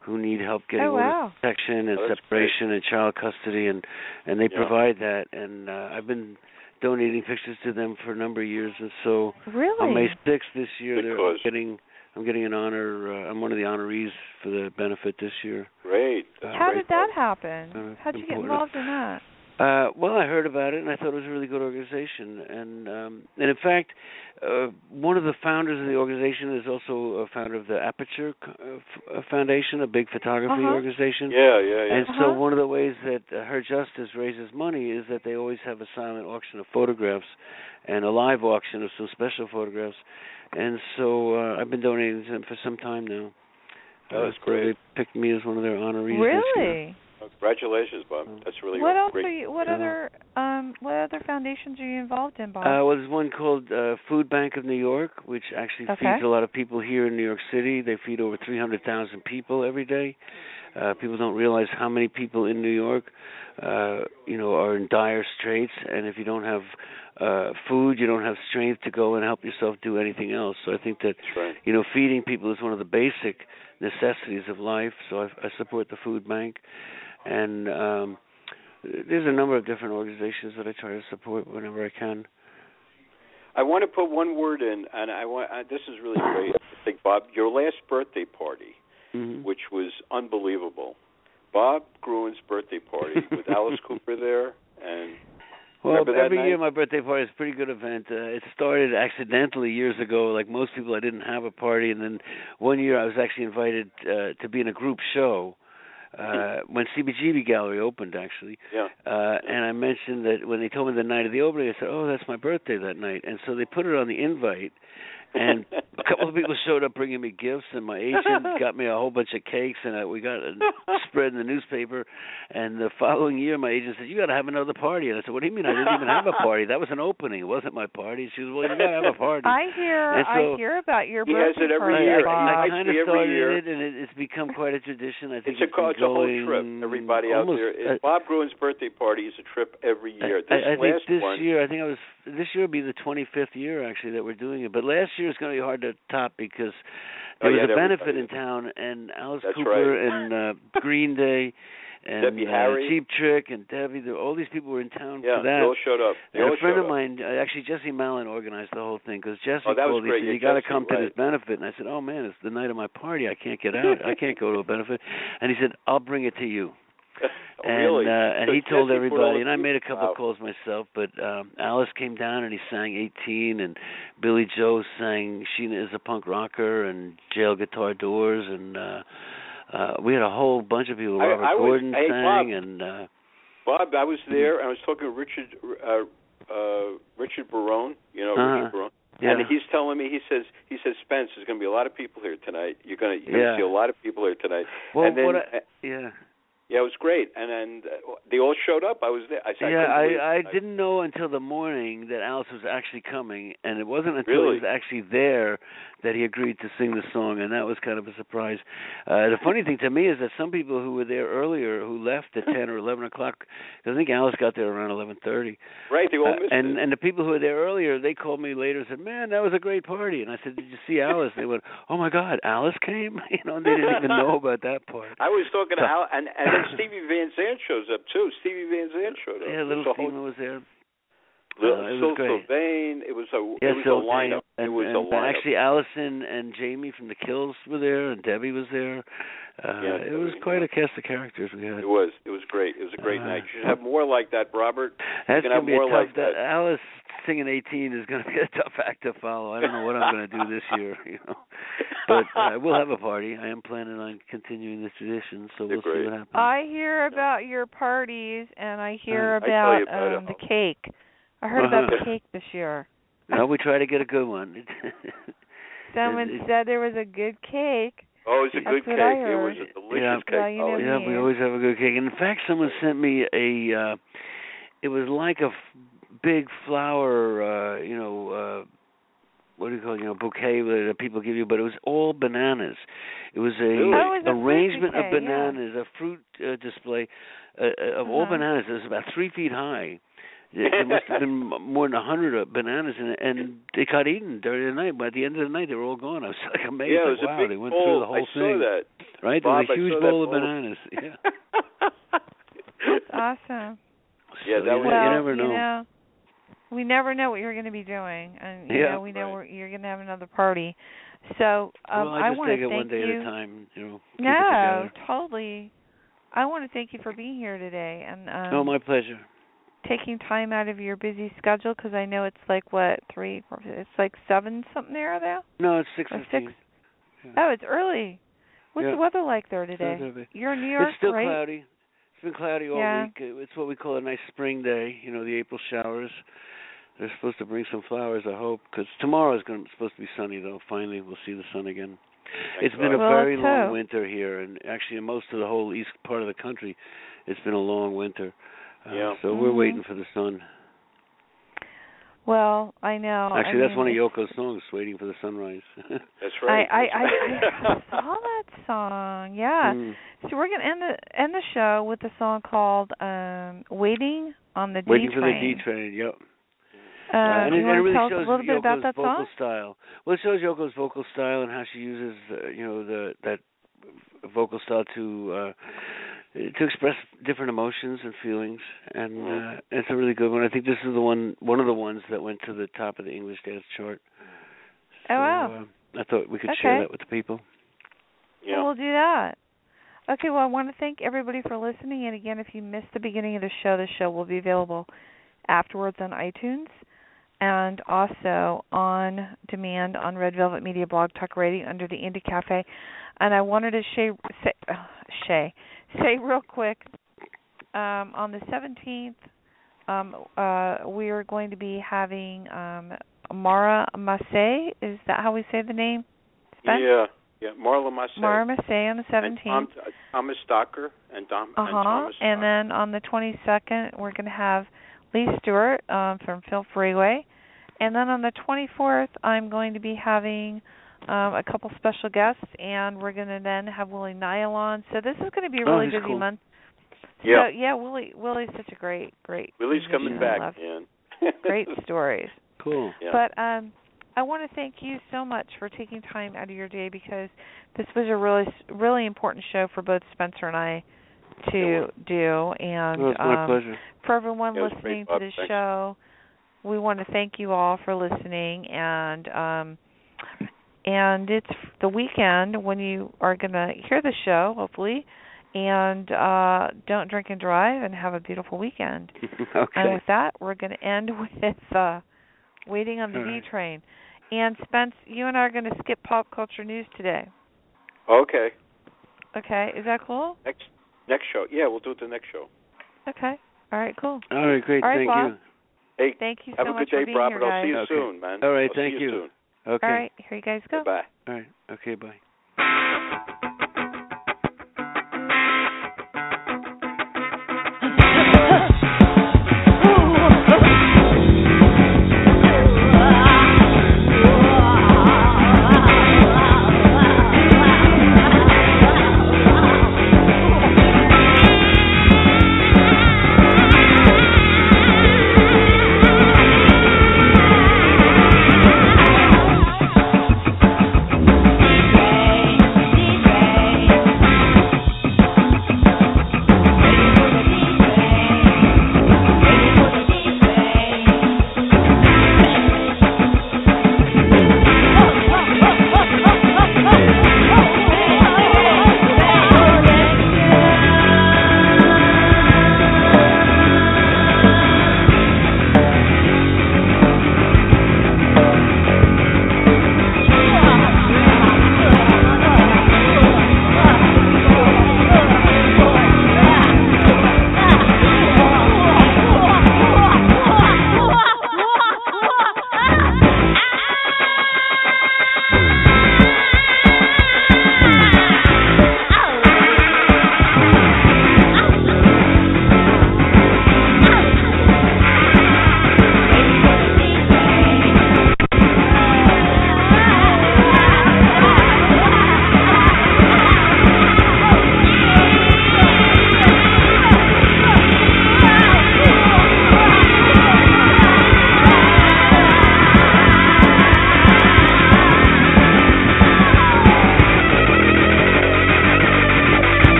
who need help getting Oh, wow. protection and Oh, that's separation and child custody, and and they Yeah. provide that. And uh, I've been donating pictures to them for a number of years, and so Really? on May 6th this year, Good they're getting. I'm getting an honor. Uh, I'm one of the honorees for the benefit this year. Great. That's How great, did that Bob. happen? Uh, How'd you get involved in that? Uh, well, I heard about it and I thought it was a really good organization, and um, and in fact, uh, one of the founders of the organization is also a founder of the Aperture uh, F- uh, Foundation, a big photography Uh-huh. organization. Yeah, yeah, yeah. And so Uh-huh. one of the ways that uh, Her Justice raises money is that they always have a silent auction of photographs and a live auction of some special photographs. And so uh, I've been donating to them for some time now. Oh, that's Uh, so great. They picked me as one of their honorees this year. Really? Congratulations, Bob. That's really what else great. are you? What Yeah. other um what other foundations are you involved in, Bob? Uh, well, there's one called uh, Food Bank of New York, which actually Okay. feeds a lot of people here in New York City. They feed over 300,000 people every day. Uh, people don't realize how many people in New York, uh, you know, are in dire straits, and if you don't have uh, food, you don't have strength to go and help yourself do anything else. So I think that That's right. you know, feeding people is one of the basic necessities of life. So I, I support the food bank, and um, there's a number of different organizations that I try to support whenever I can. I want to put one word in, and I want. Uh, this is really great. I think, Bob, your last birthday party, hmm which was unbelievable. Bob Gruen's birthday party with Alice Cooper there, and Well, every year my birthday party is a pretty good event. Uh, it started accidentally years ago. Like most people, I didn't have a party, and then one year I was actually invited uh, to be in a group show uh, when CBGB Gallery opened, actually. yeah, Uh, and I mentioned that when they told me the night of the opening, I said, "Oh, that's my birthday that night." And so they put it on the invite, and a couple of people showed up bringing me gifts, and my agent got me a whole bunch of cakes, and I, we got a spread in the newspaper. And the following year, my agent said, "You got to have another party." And I said, "What do you mean? I didn't even have a party. That was an opening. It wasn't my party." She was, "Well, you got to have a party." I hear And I hear about your He has birthday it every party, year. Bob. I, I kind of every started year. it, and it, it's become quite a tradition. I think it's a co- been it's a whole trip. Everybody out there, uh, Bob Gruen's birthday party is a trip every year. I, This I think this one, year, I think I was this year will be the 25th year actually that we're doing it. But last year year is going to be hard to top because Oh, there yeah, was a benefit in town, and Alice That's Cooper right. and uh, Green Day and Debbie uh, Harry. Cheap Trick and Debbie. there- All these people were in town Yeah, for they that. all showed up. They And all a friend of mine, uh, actually Jesse Malin, organized the whole thing because Jesse Oh, that was called. He great. said, Yeah, "You got to Jesse, come to this benefit." And I said, "Oh man, it's the night of my party. I can't get out. I can't go to a benefit." And he said, "I'll bring it to you." oh, and uh, and So he told Jesse put all everybody, and I made a couple of calls myself. But um Alice came down and he sang 18, and Billie Joe sang "Sheena is a Punk Rocker" and "Jail Guitar Doors," and uh uh we had a whole bunch of people. I- Robert I was- Gordon hey, sang, Bob. and uh Bob, I was there, and I was talking to Richard uh, uh, Richard Barone. You know Uh-huh. Richard Barone, yeah, and he's telling me he says he says Spence, there's going to be a lot of people here tonight. You're going to you're going to see a lot of people here tonight. well, and then what uh, I, yeah. Yeah, it was great, and then uh, they all showed up. I was there. I, I yeah, couldn't I I didn't know until the morning that Alice was actually coming, and it wasn't until Really? he was actually there that he agreed to sing the song, and that was kind of a surprise. Uh, the funny thing to me is that some people who were there earlier, who left at ten or eleven o'clock, 'cause I think Alice got there around eleven thirty, Right, they all uh, missed and it. and the people who were there earlier, they called me later and said, "Man, that was a great party." And I said, "Did you see Alice?" They went, "Oh my God, Alice came!" You know, and they didn't even know about that part. I was talking to So- Al, and and then Stevie Van Zandt shows up too. Stevie Van Zandt showed up. Yeah, little So Steven was there. Little Uh, it was Sil great. Sylvain. It was a Yeah, it was so a lineup. And, it was and a lineup. actually, Alison and Jamie from the Kills were there, and Debbie was there. Uh, Yeah, it was quite a cast of characters we had. It was. It was great. It was a great Uh, night. You should have more like that, Robert. That's can gonna have be a more tough. like that. Alice singing 18 is gonna be a tough act to follow. I don't know what I'm gonna do this year, you know. But uh, we'll have a party. I am planning on continuing this tradition, so They're we'll great. see what happens. I hear about your parties and I hear Uh, about, you about um it. the cake. I heard about Uh-huh. the cake this year. well, we try to get a good one. Someone it- said there was a good cake. Oh, it was a That's good cake. It was a delicious Yeah. cake. Well, you oh, yeah. Yeah, we always have a good cake. And In fact, someone sent me a. uh It was like a f- big flower, uh, you know, uh what do you call it? You know, bouquet that people give you, but it was all bananas. It was a Oh, it was a arrangement bouquet, of yeah. bananas, a fruit uh, display uh, uh, of all Uh-huh. bananas. It was about three feet high. There there must have been more than a hundred uh, bananas in it, and they got eaten during the night. By the end of the night, they were all gone. I was like amazed. Yeah, it like, was wow, a big they went bowl. through the whole I thing. saw that. Right? Bob, there was a I huge saw that bowl of bananas. Yeah. That's awesome. Yeah, that you, was- well, you never know. know, we never know what you're going to be doing, and you Yeah. know, we know Right. we're, you're going to have another party. So um, well, I just want take to it thank one day you. at a time. You know. no, totally. I want to thank you for being here today and um, oh, my pleasure. Taking time out of your busy schedule because I know it's like what three, four, it's like seven something there now. No, it's six Or fifteen. six? Oh, it's early. What's Yeah. the weather like there today? Saturday. You're in New York, It's still right? cloudy. It's been cloudy all Yeah. week. Uh, It's what we call a nice spring day. You know, the April showers. They're supposed to bring some flowers, I hope, because tomorrow is going to, supposed to be sunny. Though finally, we'll see the sun again. Thank it's been a Well, very long hope. winter here, and actually, in most of the whole east part of the country, it's been a long winter. Uh, Yeah. So we're Mhm. waiting for the sun. Well, I know. Actually, I that's mean, one of Yoko's songs, "Waiting for the Sunrise." That's right. I, I, I, I saw that song. Yeah. Mm. So we're gonna end the end the show with a song called um "Waiting on the D train. Waiting D for the D train. Yep. Uh, and you it, want it to really tell us shows a little bit Yoko's about that vocal song? style. Well, it shows Yoko's vocal style and how she uses, uh, you know, the that vocal style to uh to express different emotions and feelings, and uh, it's a really good one. I think this is the one, one of the ones that went to the top of the English dance chart. Oh, wow. Uh, I thought we could share that with the people. yeah. Well, we'll do that. Okay, well, I want to thank everybody for listening. And again, if you missed the beginning of the show, the show will be available afterwards on iTunes and also on demand on Red Velvet Media Blog Talk Radio under the Indie Cafe. And I wanted to say, say, uh, Shay, say real quick um, on the 17th, um, uh, we are going to be having um, Mara Massey. Is that how we say the name? Spence? Yeah. Yeah. Marla Massey. Mara Massey on the And 17th. Tom, uh, Thomas Docker and Dom Uh and huh. Thomas. And then on the 22nd, we're going to have Lee Stewart um, from Phil Freeway. And then on the 24th, I'm going to be having um, a couple special guests, and we're going to then have Willie Nile on. So this is going to be a Oh, really he's busy cool. month. Yeah. So yeah, Willie Willie's such a great, great. Willie's coming back, love. Great stories. Cool. Yeah. But um, I want to thank you so much for taking time out of your day because this was a really really important show for both Spencer and I to do and Well, it's my um, pleasure. for everyone it was listening great, to this Thanks. show. We want to thank you all for listening and um and it's the weekend when you are going to hear the show hopefully and uh don't drink and drive and have a beautiful weekend. okay. And with that, we're going to end with uh waiting on the All D right. train. And Spence, you and I are going to skip pop culture news today. Okay. Okay, is that cool? Next next show. Yeah, we'll do it the next show. Okay. All right, cool. All right, great. All right, Thank Bob. you. Hey, Thank you have so a much good day, for being Robert. here, I'll see you Okay. soon, man. All right, I'll thank see you. you. Okay. All right. Here you guys go. Bye. All right. Okay. Bye.